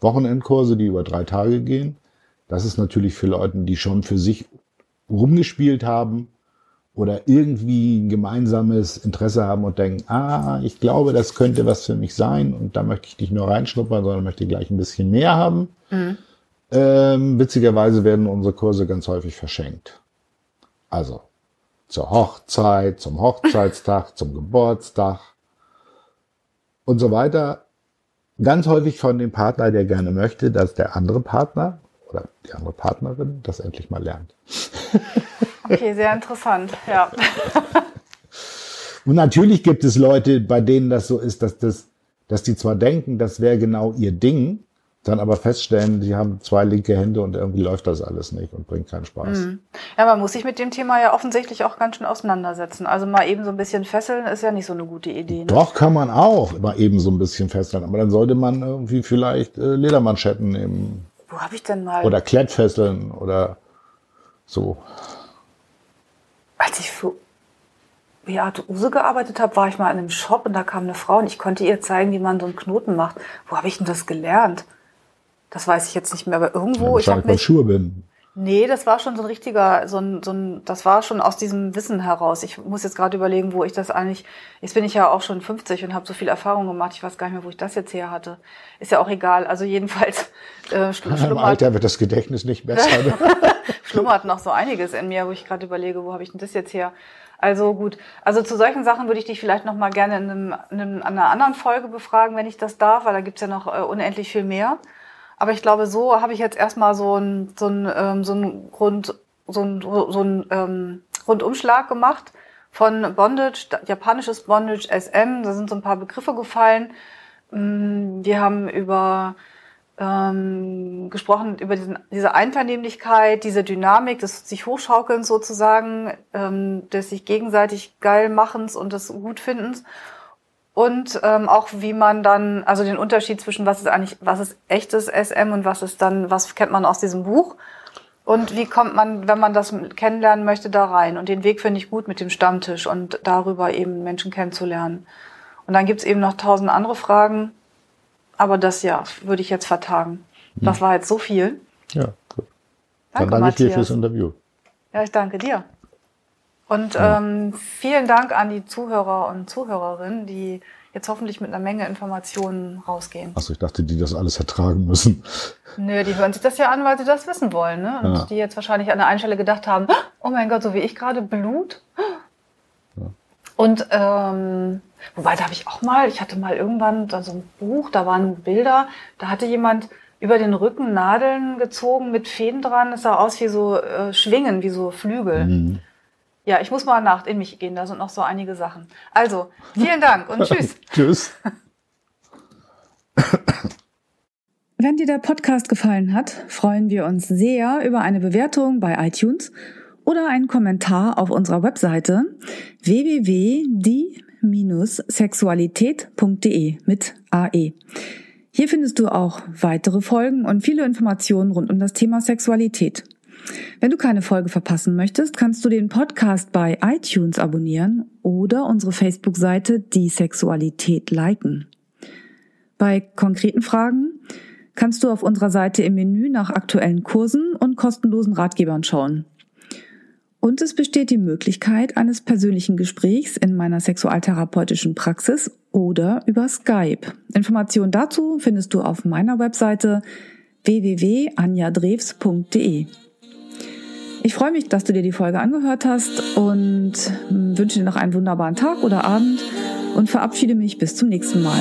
Wochenendkurse, die über drei Tage gehen, das ist natürlich für Leute, die schon für sich rumgespielt haben oder irgendwie ein gemeinsames Interesse haben und denken, ah, ich glaube, das könnte was für mich sein und da möchte ich nicht nur reinschnuppern, sondern möchte gleich ein bisschen mehr haben. Mhm. Ähm, witzigerweise werden unsere Kurse ganz häufig verschenkt. Also zur Hochzeit, zum Hochzeitstag, zum Geburtstag und so weiter. Ganz häufig von dem Partner, der gerne möchte, dass der andere Partner oder die andere Partnerin das endlich mal lernt. Okay, sehr interessant, ja. Und natürlich gibt es Leute, bei denen das so ist, dass das, dass die zwar denken, das wäre genau ihr Ding, dann aber feststellen, die haben zwei linke Hände und irgendwie läuft das alles nicht und bringt keinen Spaß. Mhm. Ja, man muss sich mit dem Thema ja offensichtlich auch ganz schön auseinandersetzen. Also mal eben so ein bisschen fesseln ist ja nicht so eine gute Idee. Ne? Doch, kann man auch mal eben so ein bisschen fesseln, aber dann sollte man irgendwie vielleicht äh, Ledermanschetten nehmen. Wo habe ich denn mal? Oder Klettfesseln oder so. Als ich für Beate Use gearbeitet habe, war ich mal in einem Shop und da kam eine Frau und ich konnte ihr zeigen, wie man so einen Knoten macht. Wo habe ich denn das gelernt? Das weiß ich jetzt nicht mehr, aber irgendwo. Ja, ich habe mich. Schuhe bin. Nee, das war schon so ein richtiger, so ein, so ein, das war schon aus diesem Wissen heraus. Ich muss jetzt gerade überlegen, wo ich das eigentlich, jetzt bin ich ja auch schon 50 und habe so viel Erfahrung gemacht, ich weiß gar nicht mehr, wo ich das jetzt her hatte. Ist ja auch egal. Also jedenfalls äh, schlummert. Im Alter wird das Gedächtnis nicht besser. Ne? schlummert noch so einiges in mir, wo ich gerade überlege, wo habe ich denn das jetzt her? Also gut, also zu solchen Sachen würde ich dich vielleicht noch mal gerne in, einem, in einer anderen Folge befragen, wenn ich das darf, weil da gibt's ja noch äh, unendlich viel mehr. Aber ich glaube, so habe ich jetzt erstmal so ein so ein ähm, so ein Grund, so ein so ein ähm, Rundumschlag gemacht von Bondage, japanisches Bondage, SM. Da sind so ein paar Begriffe gefallen. Mm, wir haben über ähm, gesprochen über diesen, diese Einvernehmlichkeit, diese Dynamik des sich Hochschaukelns sozusagen, ähm, des sich gegenseitig geil machens und des Gutfindens und ähm, auch wie man dann, also den Unterschied zwischen was ist eigentlich, was ist echtes SM und was ist dann, was kennt man aus diesem Buch und wie kommt man, wenn man das kennenlernen möchte, da rein. Und den Weg finde ich gut mit dem Stammtisch und darüber eben Menschen kennenzulernen. Und dann gibt's eben noch tausend andere Fragen, aber das ja, würde ich jetzt vertagen. Das hm. war jetzt so viel. Ja, gut. Danke, Dann danke ich dir fürs Interview. Ja, ich danke dir. Und ähm, vielen Dank an die Zuhörer und Zuhörerinnen, die jetzt hoffentlich mit einer Menge Informationen rausgehen. Achso, ich dachte, die das alles ertragen müssen. Nö, die hören sich das ja an, weil sie das wissen wollen. Ne? Und ja. die jetzt wahrscheinlich an der einen Stelle gedacht haben, oh mein Gott, so wie ich gerade, Blut. Ja. Und ähm, wobei, da habe ich auch mal, ich hatte mal irgendwann so ein Buch, da waren Bilder, da hatte jemand über den Rücken Nadeln gezogen mit Fäden dran. Es sah aus wie so äh, Schwingen, wie so Flügel. Mhm. Ja, ich muss mal nach in mich gehen, da sind noch so einige Sachen. Also, vielen Dank und tschüss. tschüss. Wenn dir der Podcast gefallen hat, freuen wir uns sehr über eine Bewertung bei iTunes oder einen Kommentar auf unserer Webseite www.die die-sexualität.de mit AE. Hier findest du auch weitere Folgen und viele Informationen rund um das Thema Sexualität. Wenn du keine Folge verpassen möchtest, kannst du den Podcast bei iTunes abonnieren oder unsere Facebook-Seite Die Sexualität liken. Bei konkreten Fragen kannst du auf unserer Seite im Menü nach aktuellen Kursen und kostenlosen Ratgebern schauen. Und es besteht die Möglichkeit eines persönlichen Gesprächs in meiner sexualtherapeutischen Praxis oder über Skype. Informationen dazu findest du auf meiner Webseite www.anjadrews.de. Ich freue mich, dass du dir die Folge angehört hast und wünsche dir noch einen wunderbaren Tag oder Abend und verabschiede mich bis zum nächsten Mal.